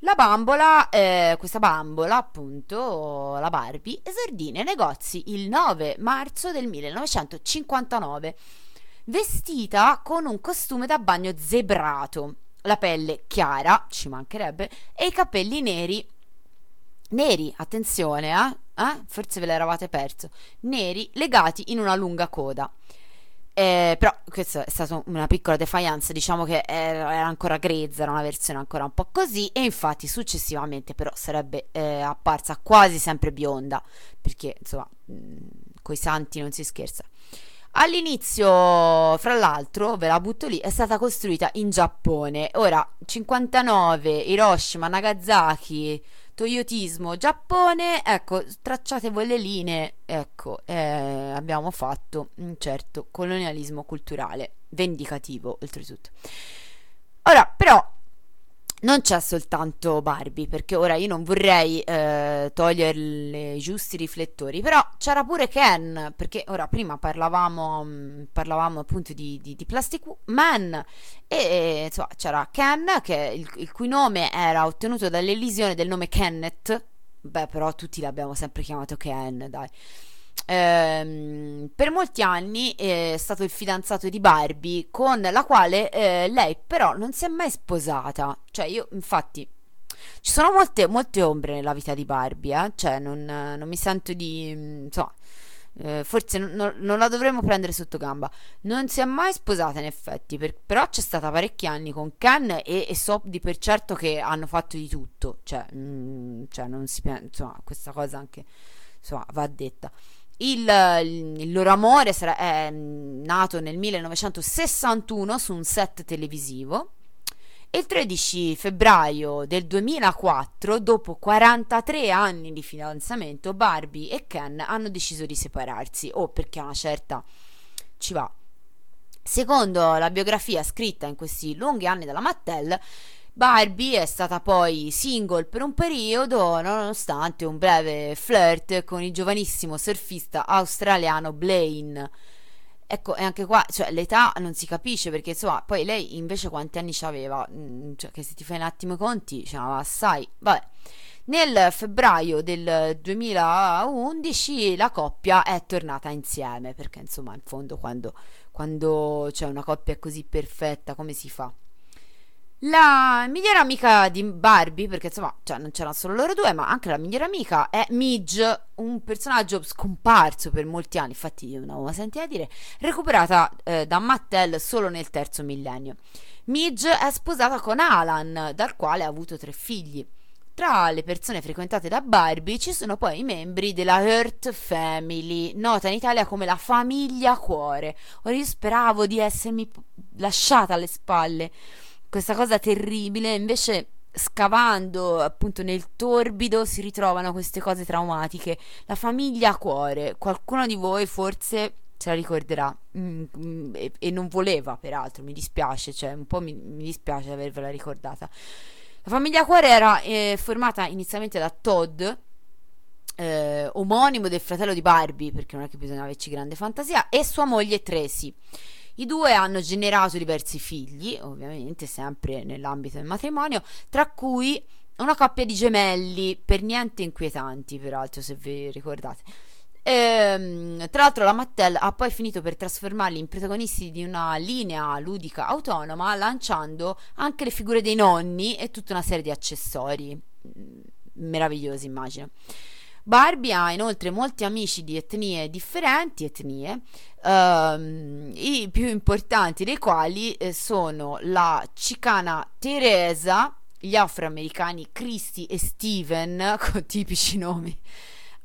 La bambola, eh, questa bambola, appunto, la Barbie, esordì nei negozi il 9 marzo del 1959, vestita con un costume da bagno zebrato, la pelle chiara, ci mancherebbe, e i capelli neri. Neri, attenzione, eh? eh? Forse ve l'eravate perso. Neri legati in una lunga coda. Eh, però questa è stata una piccola defiance, diciamo che era, ancora grezza, era una versione ancora un po' così e infatti successivamente però sarebbe eh, apparsa quasi sempre bionda, perché insomma, mh, coi santi non si scherza. All'inizio, fra l'altro, ve la butto lì, è stata costruita in Giappone. Ora, 59, Hiroshima, Nagasaki, Toyotismo, Giappone, ecco, tracciate voi le linee, ecco, eh, abbiamo fatto un certo colonialismo culturale, vendicativo oltretutto. Ora, però, non c'è soltanto Barbie, perché ora io non vorrei eh, togliere i giusti riflettori, però c'era pure Ken, perché ora prima parlavamo, mm, parlavamo appunto di, di, di, Plastic Man e insomma c'era Ken, che il, il cui nome era ottenuto dall'elisione del nome Kenneth, beh però tutti l'abbiamo sempre chiamato Ken, dai. Ehm, per molti anni è stato il fidanzato di Barbie con la quale eh, lei però non si è mai sposata. Cioè io infatti ci sono molte, molte ombre nella vita di Barbie eh? cioè non, non, mi sento di insomma eh, forse non, non, la dovremmo prendere sotto gamba. Non si è mai sposata in effetti per, però c'è stata parecchi anni con Ken e, e, so di per certo che hanno fatto di tutto. Cioè, mh, cioè non si insomma questa cosa anche insomma va detta il, il, loro amore è nato nel 1961 su un set televisivo e il 13 febbraio del 2004, dopo 43 anni di fidanzamento, Barbie e Ken hanno deciso di separarsi, o oh, perché una certa ci va. Secondo la biografia scritta in questi lunghi anni dalla Mattel, Barbie è stata poi single per un periodo nonostante un breve flirt con il giovanissimo surfista australiano Blaine. Ecco, e anche qua, cioè, l'età non si capisce perché, insomma, poi lei invece quanti anni aveva? Mm, cioè, che se ti fai un attimo i conti, ce n'aveva assai. Vabbè. Nel febbraio del 2011 la coppia è tornata insieme, perché, insomma, in fondo quando, quando c'è una coppia così perfetta, come si fa? La migliore amica di Barbie, perché insomma cioè, non c'erano solo loro due, ma anche la migliore amica è Midge, un personaggio scomparso per molti anni, infatti io non avevo sentito dire, recuperata eh, da Mattel solo nel terzo millennio. Midge è sposata con Alan, dal quale ha avuto tre figli. Tra le persone frequentate da Barbie ci sono poi i membri della Hurt Family, nota in Italia come la famiglia cuore. Ora io speravo di essermi lasciata alle spalle questa cosa terribile, invece scavando appunto nel torbido si ritrovano queste cose traumatiche. La famiglia a cuore, qualcuno di voi forse se la ricorderà mm, mm, e, e, non voleva peraltro, mi dispiace, cioè un po' mi, mi dispiace avervela ricordata. La famiglia a cuore era eh, formata inizialmente da Todd, eh, omonimo del fratello di Barbie, perché non è che bisogna averci grande fantasia, e sua moglie Tracy. I due hanno generato diversi figli, ovviamente sempre nell'ambito del matrimonio, tra cui una coppia di gemelli, per niente inquietanti, peraltro, se vi ricordate. Ehm, tra l'altro la Mattel ha poi finito per trasformarli in protagonisti di una linea ludica autonoma, lanciando anche le figure dei nonni e tutta una serie di accessori mm, meravigliosi, immagino. Barbie ha inoltre molti amici di etnie differenti, etnie, ehm, i più importanti dei quali eh, sono la cicana Teresa, gli afroamericani Christy e Steven, con tipici nomi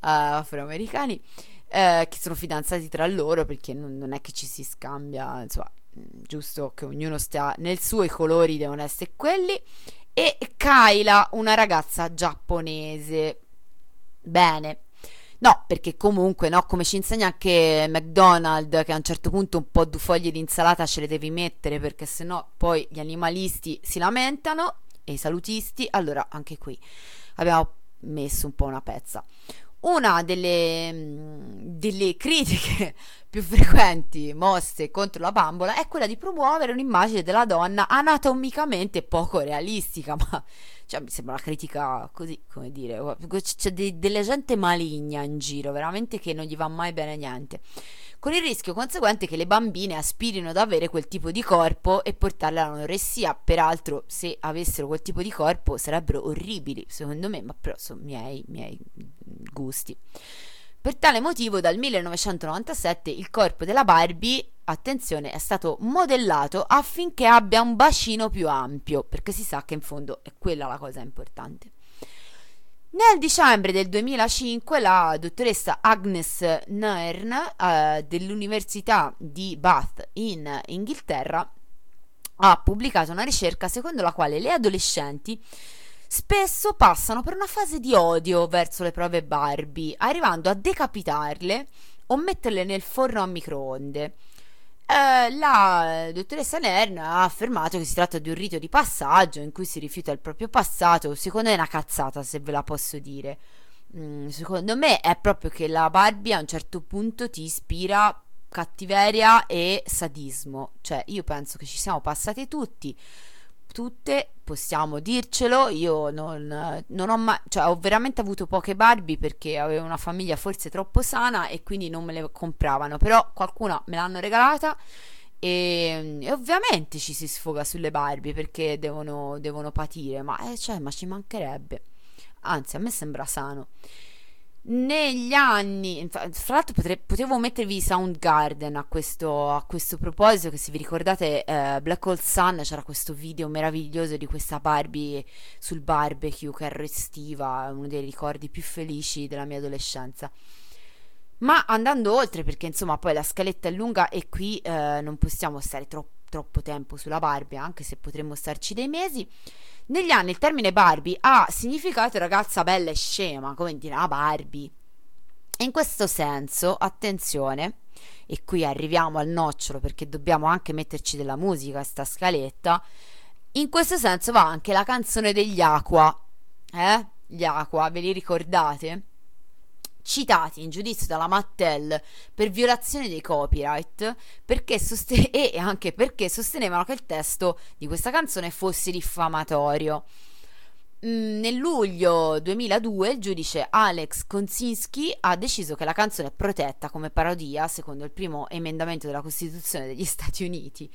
uh, afroamericani, eh, che sono fidanzati tra loro perché non, non, è che ci si scambia, insomma, giusto che ognuno stia nel suo, i colori devono essere quelli. E Kyla, una ragazza giapponese Bene. No, perché comunque, no, come ci insegna anche McDonald's, che a un certo punto un po' di foglie di insalata ce le devi mettere, perché sennò poi gli animalisti si lamentano e i salutisti, allora anche qui abbiamo messo un po' una pezza. Una delle, mm, delle critiche più frequenti mosse contro la bambola è quella di promuovere un'immagine della donna anatomicamente poco realistica, ma cioè, mi sembra una critica così, come dire, c'è de- delle gente maligna in giro, veramente che non gli va mai bene niente. Con il rischio conseguente che le bambine aspirino ad avere quel tipo di corpo e portarle all'anoressia. Peraltro, se avessero quel tipo di corpo sarebbero orribili, secondo me, ma però sono miei, miei gusti. Per tale motivo dal 1997 il corpo della Barbie, attenzione, è stato modellato affinché abbia un bacino più ampio, perché si sa che in fondo è quella la cosa importante. Nel dicembre del 2005 la dottoressa Agnes Nairn eh, dell'Università di Bath in Inghilterra ha pubblicato una ricerca secondo la quale le adolescenti spesso passano per una fase di odio verso le prove Barbie, arrivando a decapitarle o metterle nel forno a microonde. Eh, la dottoressa Nern ha affermato che si tratta di un rito di passaggio in cui si rifiuta il proprio passato. Secondo me è una cazzata, se ve la posso dire. Mm, secondo me è proprio che la Barbie a un certo punto ti ispira cattiveria e sadismo. Cioè, io penso che ci siamo passati tutti tutte, possiamo dircelo. Io non, non ho mai, cioè ho veramente avuto poche Barbie perché avevo una famiglia forse troppo sana e quindi non me le compravano, però qualcuna me l'hanno regalata. E, e ovviamente ci si sfoga sulle Barbie perché devono, devono patire, ma, eh, cioè, ma ci mancherebbe. Anzi, a me sembra sano negli anni, fra l'altro potre, potevo mettervi Soundgarden a questo, a questo proposito, che se vi ricordate eh, Black Hole Sun c'era questo video meraviglioso di questa Barbie sul barbecue che arrestiva, uno dei ricordi più felici della mia adolescenza. Ma andando oltre, perché insomma poi la scaletta è lunga e qui eh, non possiamo stare troppo, troppo tempo sulla Barbie, anche se potremmo starci dei mesi. Negli anni il termine Barbie ha significato ragazza bella e scema, come dire, ah Barbie. In questo senso, attenzione, e qui arriviamo al nocciolo perché dobbiamo anche metterci della musica a sta scaletta, in questo senso va anche la canzone degli Aqua. Eh? Gli Aqua, ve li ricordate? Citati in giudizio dalla Mattel per violazione dei copyright sosten- e anche perché sostenevano che il testo di questa canzone fosse diffamatorio. Mm, nel luglio 2002 il giudice Alex Konsinski ha deciso che la canzone è protetta come parodia secondo il primo emendamento della Costituzione degli Stati Uniti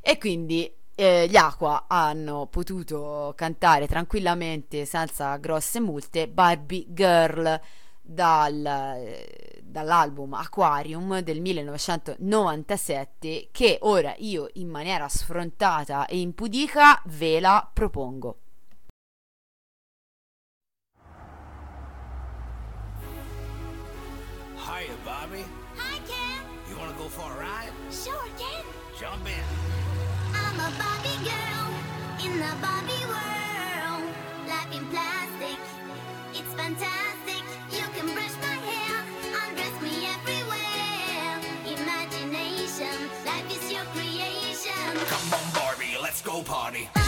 e quindi eh, gli Aqua hanno potuto cantare tranquillamente senza grosse multe Barbie Girl dal, dall'album Aquarium del 1997 che ora io in maniera sfrontata e impudica ve la propongo. Hiya, Bobby. Hi, Ken. You want to go for a ride? Sure, Ken. Jump in. I'm a Barbie girl in the Barbie world. Life in plastic, it's fantastic. Barbie, let's go party.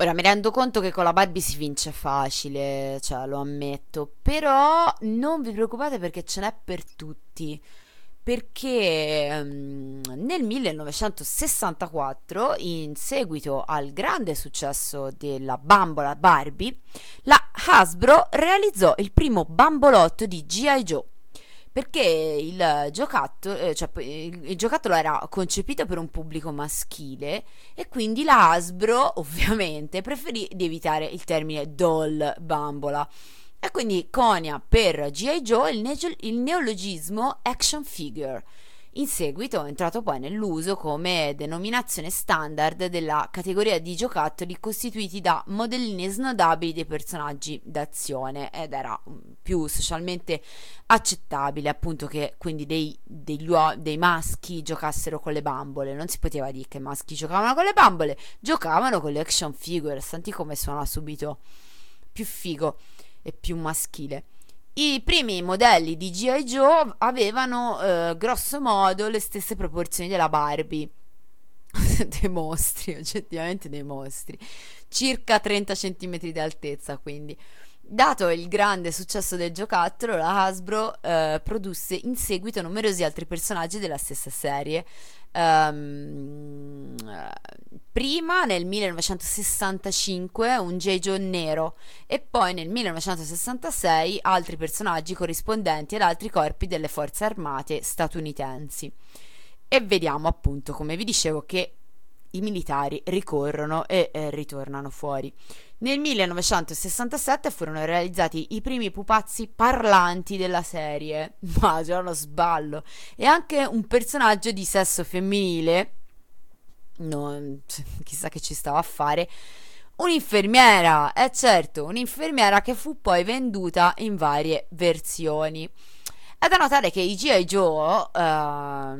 Ora mi rendo conto che con la Barbie si vince facile, cioè lo ammetto, però non vi preoccupate perché ce n'è per tutti. Perché ehm, nel 1964, in seguito al grande successo della bambola Barbie, la Hasbro realizzò il primo bambolotto di G.I. Joe. Perché il giocattolo, eh, cioè, il, giocattolo era concepito per un pubblico maschile e quindi la Hasbro ovviamente preferì di evitare il termine doll bambola. E quindi conia per G.I. Joe il, neo- il neologismo action figure. In seguito è entrato poi nell'uso come denominazione standard della categoria di giocattoli costituiti da modellini snodabili dei personaggi d'azione ed era mm, più socialmente accettabile appunto che quindi dei, uo- dei maschi giocassero con le bambole. Non si poteva dire che maschi giocavano con le bambole giocavano con le action figure senti come suona subito più figo e più maschile i primi modelli di G.I. Joe avevano eh, grosso modo le stesse proporzioni della Barbie dei mostri, oggettivamente dei mostri, circa 30 cm di altezza, quindi. Dato il grande successo del giocattolo, la Hasbro eh, produsse in seguito numerosi altri personaggi della stessa serie. Eh, prima nel 1965 un J. Joe nero e poi nel 1966 altri personaggi corrispondenti ad altri corpi delle forze armate statunitensi. E vediamo appunto, come vi dicevo, che i militari ricorrono e eh, ritornano fuori. Nel 1967 furono realizzati i primi pupazzi parlanti della serie, ma c'era uno sballo, e anche un personaggio di sesso femminile, non, chissà che ci stava a fare, un'infermiera, è certo, un'infermiera che fu poi venduta in varie versioni. È da notare che i G.I. Joe, eh,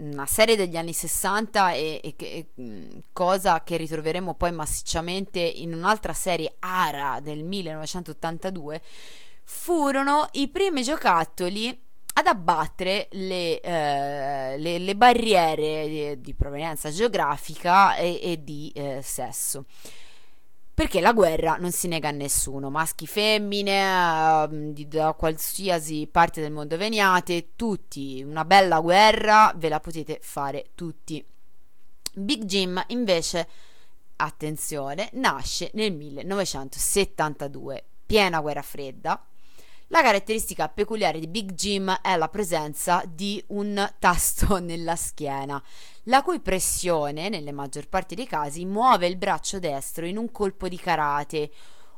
una serie degli anni 60 e, e e, cosa che ritroveremo poi massicciamente in un'altra serie Ara del 1982, furono i primi giocattoli ad abbattere le, eh, le- le barriere di, di provenienza geografica e, e di eh, sesso. Perché la guerra non si nega a nessuno, maschi, femmine, ehm, da qualsiasi parte del mondo veniate, tutti, una bella guerra ve la potete fare tutti. Big Jim invece, attenzione, nasce nel 1972, piena guerra fredda. La caratteristica peculiare di Big Jim è la presenza di un tasto nella schiena, la cui pressione, nelle maggior parti dei casi, muove il braccio destro in un colpo di karate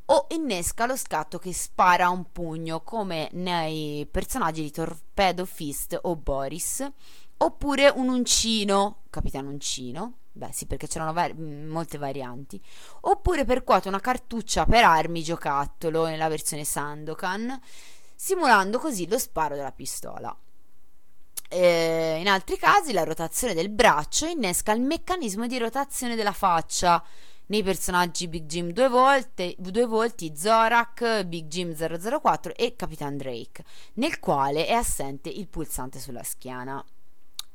o innesca lo scatto che spara un pugno, come nei personaggi di Torpedo Fist o Boris, oppure un uncino, capitano uncino, beh sì perché c'erano vari- mh, molte varianti, oppure percuote una cartuccia per armi giocattolo nella versione Sandokan, simulando così lo sparo della pistola. Eh, in altri casi la rotazione del braccio innesca il meccanismo di rotazione della faccia. Nei personaggi Big Jim due volte, due volti, Zorak, Big Jim 004 e Capitan Drake, nel quale è assente il pulsante sulla schiena.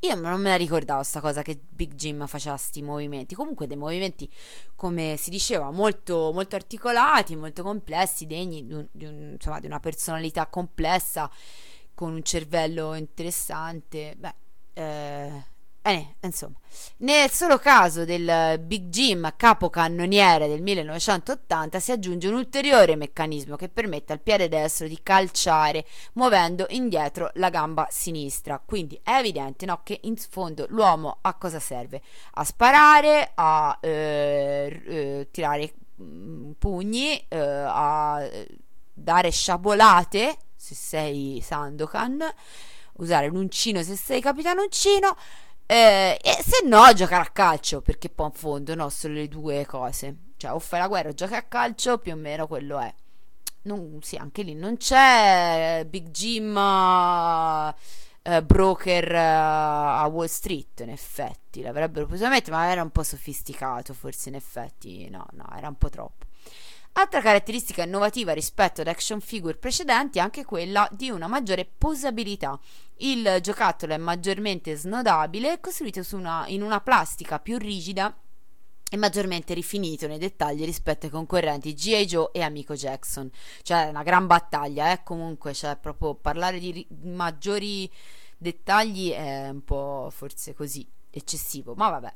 Io non me la ricordavo sta cosa che Big Jim faceva sti movimenti. Comunque dei movimenti, come si diceva, molto, molto articolati, molto complessi, degni di, un- di un- insomma, di una personalità complessa, con un cervello interessante. Beh, eh, eh, insomma, nel solo caso del Big Jim capocannoniere del 1980 si aggiunge un ulteriore meccanismo che permette al piede destro di calciare muovendo indietro la gamba sinistra. Quindi è evidente no, che in fondo l'uomo a cosa serve? A sparare, a eh, eh, tirare mm, pugni, eh, a eh, dare sciabolate se sei Sandokan, usare l'uncino se sei Capitano Uncino. Eh, e se no, giocare a calcio perché poi in fondo no, sono le due cose. Cioè, o fai la guerra o giochi a calcio, più o meno quello è. Non, sì, anche lì non c'è Big Jim eh, eh, broker eh, a Wall Street, in effetti. L'avrebbero potuto mettere, ma era un po' sofisticato, forse in effetti. No, no, era un po' troppo. Altra caratteristica innovativa rispetto ad action figure precedenti è anche quella di una maggiore posabilità. Il giocattolo è maggiormente snodabile costruito una- in una plastica più rigida e maggiormente rifinito nei dettagli rispetto ai concorrenti G.I. Joe e Amico Jackson. Cioè, una gran battaglia, eh? Comunque, cioè, proprio parlare di ri- maggiori dettagli è un po' forse così eccessivo, ma vabbè.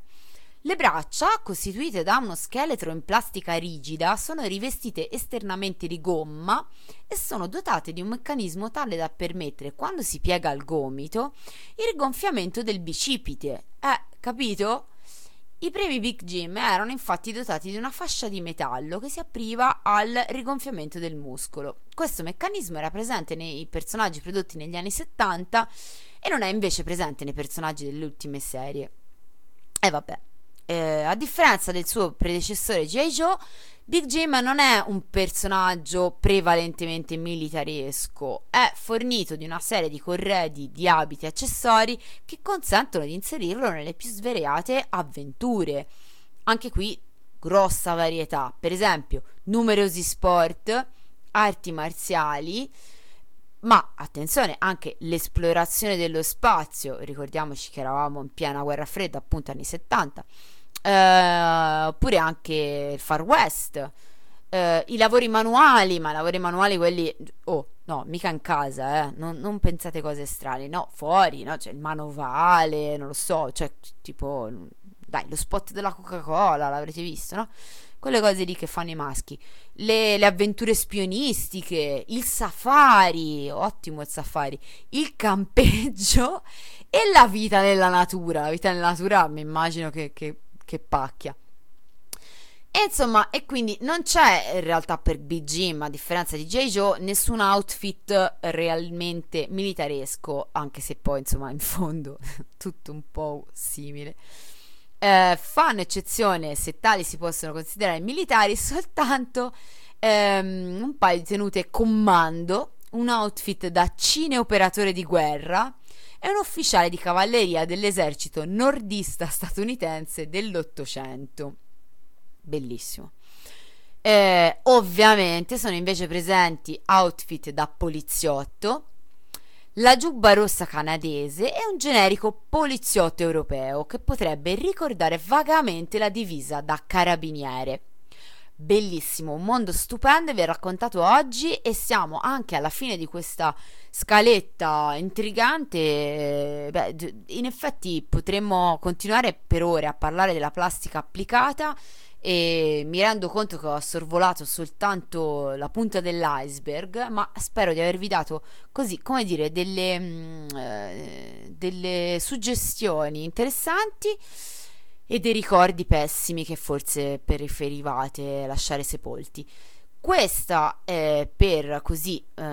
Le braccia, costituite da uno scheletro in plastica rigida, sono rivestite esternamente di gomma e sono dotate di un meccanismo tale da permettere, quando si piega il gomito, il rigonfiamento del bicipite. Eh, capito? I primi Big Jim erano infatti dotati di una fascia di metallo che si apriva al rigonfiamento del muscolo. Questo meccanismo era presente nei personaggi prodotti negli anni 70 e non è invece presente nei personaggi delle ultime serie. E vabbè, eh, a differenza del suo predecessore G.I. Joe, Big Jim non è un personaggio prevalentemente militaresco, è fornito di una serie di corredi di abiti e accessori che consentono di inserirlo nelle più svariate avventure. Anche qui grossa varietà, per esempio numerosi sport, arti marziali, ma attenzione anche l'esplorazione dello spazio, ricordiamoci che eravamo in piena guerra fredda, appunto anni 70, eh, oppure anche il Far West, eh, i lavori manuali, ma lavori manuali quelli, oh no, mica in casa, eh, non, non pensate cose strane, no, fuori, no, cioè il manovale, non lo so, cioè tipo, dai, lo spot della Coca-Cola, l'avrete visto, no? Quelle cose lì che fanno i maschi, le, le avventure spionistiche, il safari, ottimo il safari, il campeggio e la vita nella natura. La vita nella natura mi immagino che, che, che pacchia. E insomma, e quindi non c'è in realtà per Big Jim, a differenza di J. Joe, nessun outfit realmente militaresco, anche se poi insomma in fondo tutto un po' simile. Eh, fanno eccezione, se tali si possono considerare militari, soltanto ehm, un paio di tenute comando, un outfit da cineoperatore di guerra e un ufficiale di cavalleria dell'esercito nordista statunitense dell'Ottocento. Bellissimo. Eh, ovviamente sono invece presenti outfit da poliziotto, la giubba rossa canadese e un generico poliziotto europeo che potrebbe ricordare vagamente la divisa da carabiniere. Bellissimo, un mondo stupendo vi ho raccontato oggi e siamo anche alla fine di questa scaletta intrigante. Eh, Beh, in effetti potremmo continuare per ore a parlare della plastica applicata e mi rendo conto che ho sorvolato soltanto la punta dell'iceberg, ma spero di avervi dato così, come dire, delle, mm, eh, delle suggestioni interessanti e dei ricordi pessimi che forse preferivate lasciare sepolti. Questa è per così eh,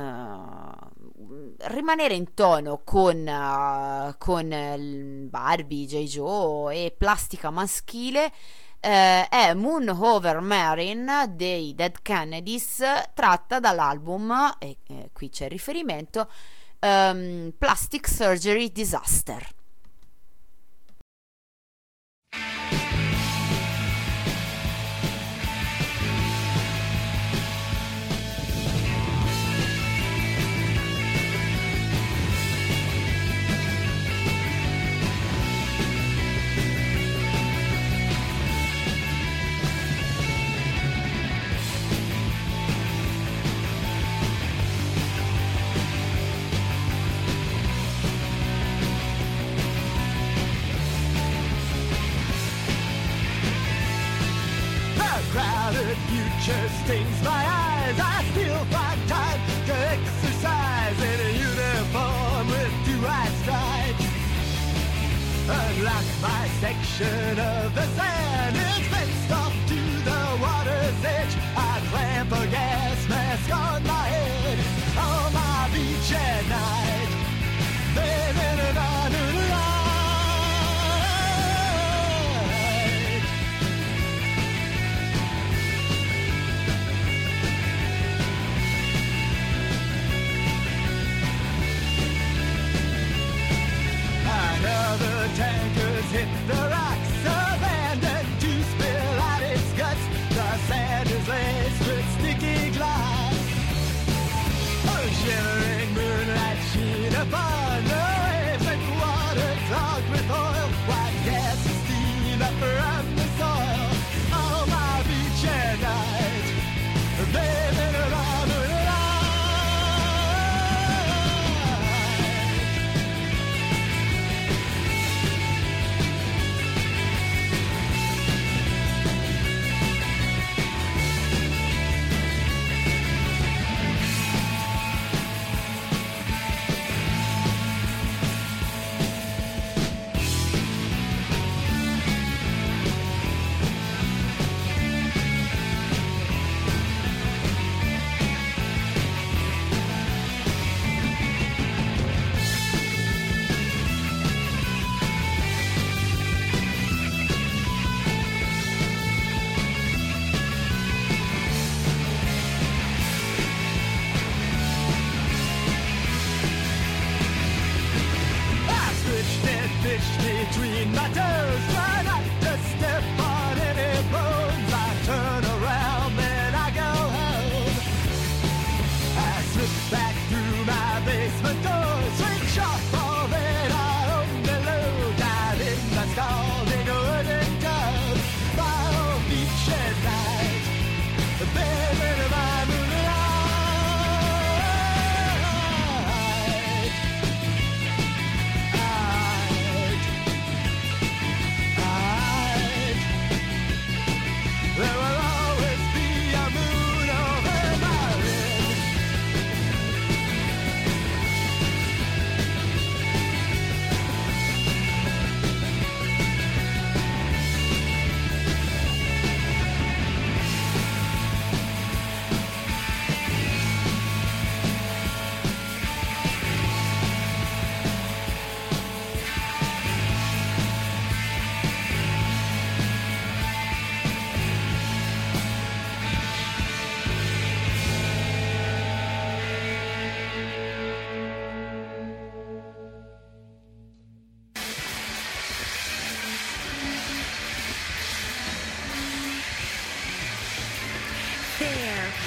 rimanere in tono con, eh, con Barbie, J. Joe e plastica maschile. Eh, è Moon Over Marin dei Dead Kennedys, tratta dall'album, e eh, qui c'è il riferimento, ehm, Plastic Surgery Disaster.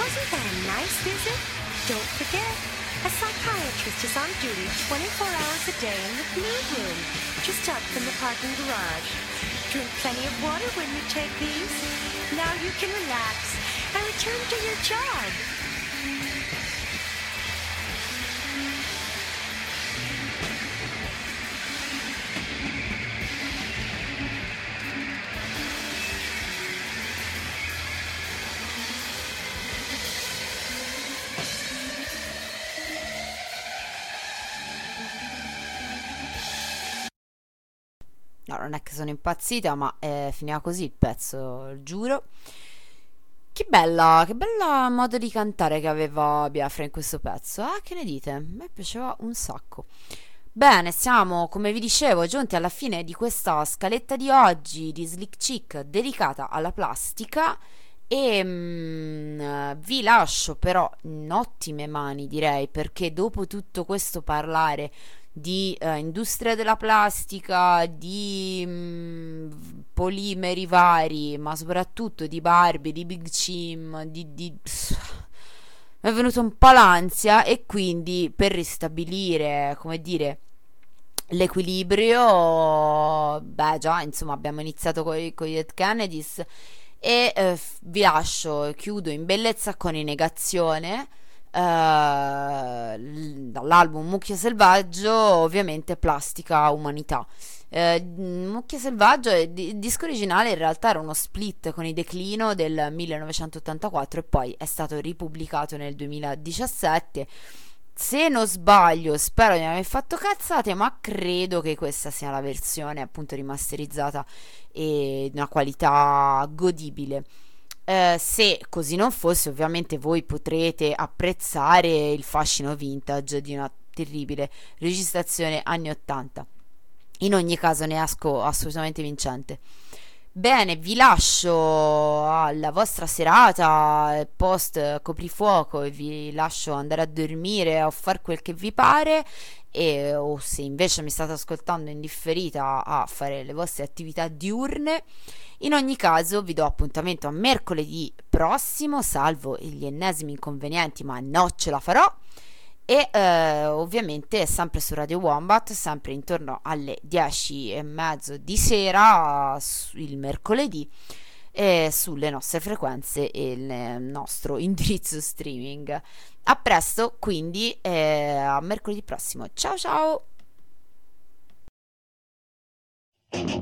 Wasn't that a nice visit? Don't forget, a psychiatrist is on duty 24 hours a day in the blue room, just up from the parking garage. Drink plenty of water when you take these. Now you can relax and return to your job. Sono impazzita, ma eh, finiva così il pezzo, giuro. Che bella, che bella modo di cantare che aveva Biafra in questo pezzo. Ah, che ne dite? Me piaceva un sacco. Bene, siamo, come vi dicevo, giunti alla fine di questa scaletta di oggi di Slick Chick dedicata alla plastica e mm, vi lascio però in ottime mani, direi, perché dopo tutto questo parlare di eh, industria della plastica, di mm, polimeri vari, ma soprattutto di Barbie, di Big Chim, di, di... mi è venuto un po' l'ansia e quindi per ristabilire, come dire, l'equilibrio, beh già, insomma, abbiamo iniziato con i Dead Kennedys e eh, vi lascio, chiudo in bellezza con in negazione eh, l- dall'album Mucchio Selvaggio, ovviamente Plastica Umanità. Eh, Mucchio Selvaggio, di- il disco originale in realtà era uno split con i Declino del 1984 e poi è stato ripubblicato nel 2017. Se non sbaglio, spero di non aver fatto cazzate, ma credo che questa sia la versione appunto rimasterizzata e di una qualità godibile. Eh, se così non fosse, ovviamente voi potrete apprezzare il fascino vintage di una terribile registrazione anni 80. In ogni caso ne esco assolutamente vincente. Bene, vi lascio alla vostra serata post coprifuoco e vi lascio andare a dormire o fare quel che vi pare e o se invece mi state ascoltando in differita a fare le vostre attività diurne. In ogni caso vi do appuntamento a mercoledì prossimo, salvo gli ennesimi inconvenienti, ma no, ce la farò. E eh, ovviamente sempre su Radio Wombat, sempre intorno alle 10 e mezzo di sera, il mercoledì, sulle nostre frequenze e il nostro indirizzo streaming. A presto, quindi eh, a mercoledì prossimo. Ciao ciao! Thank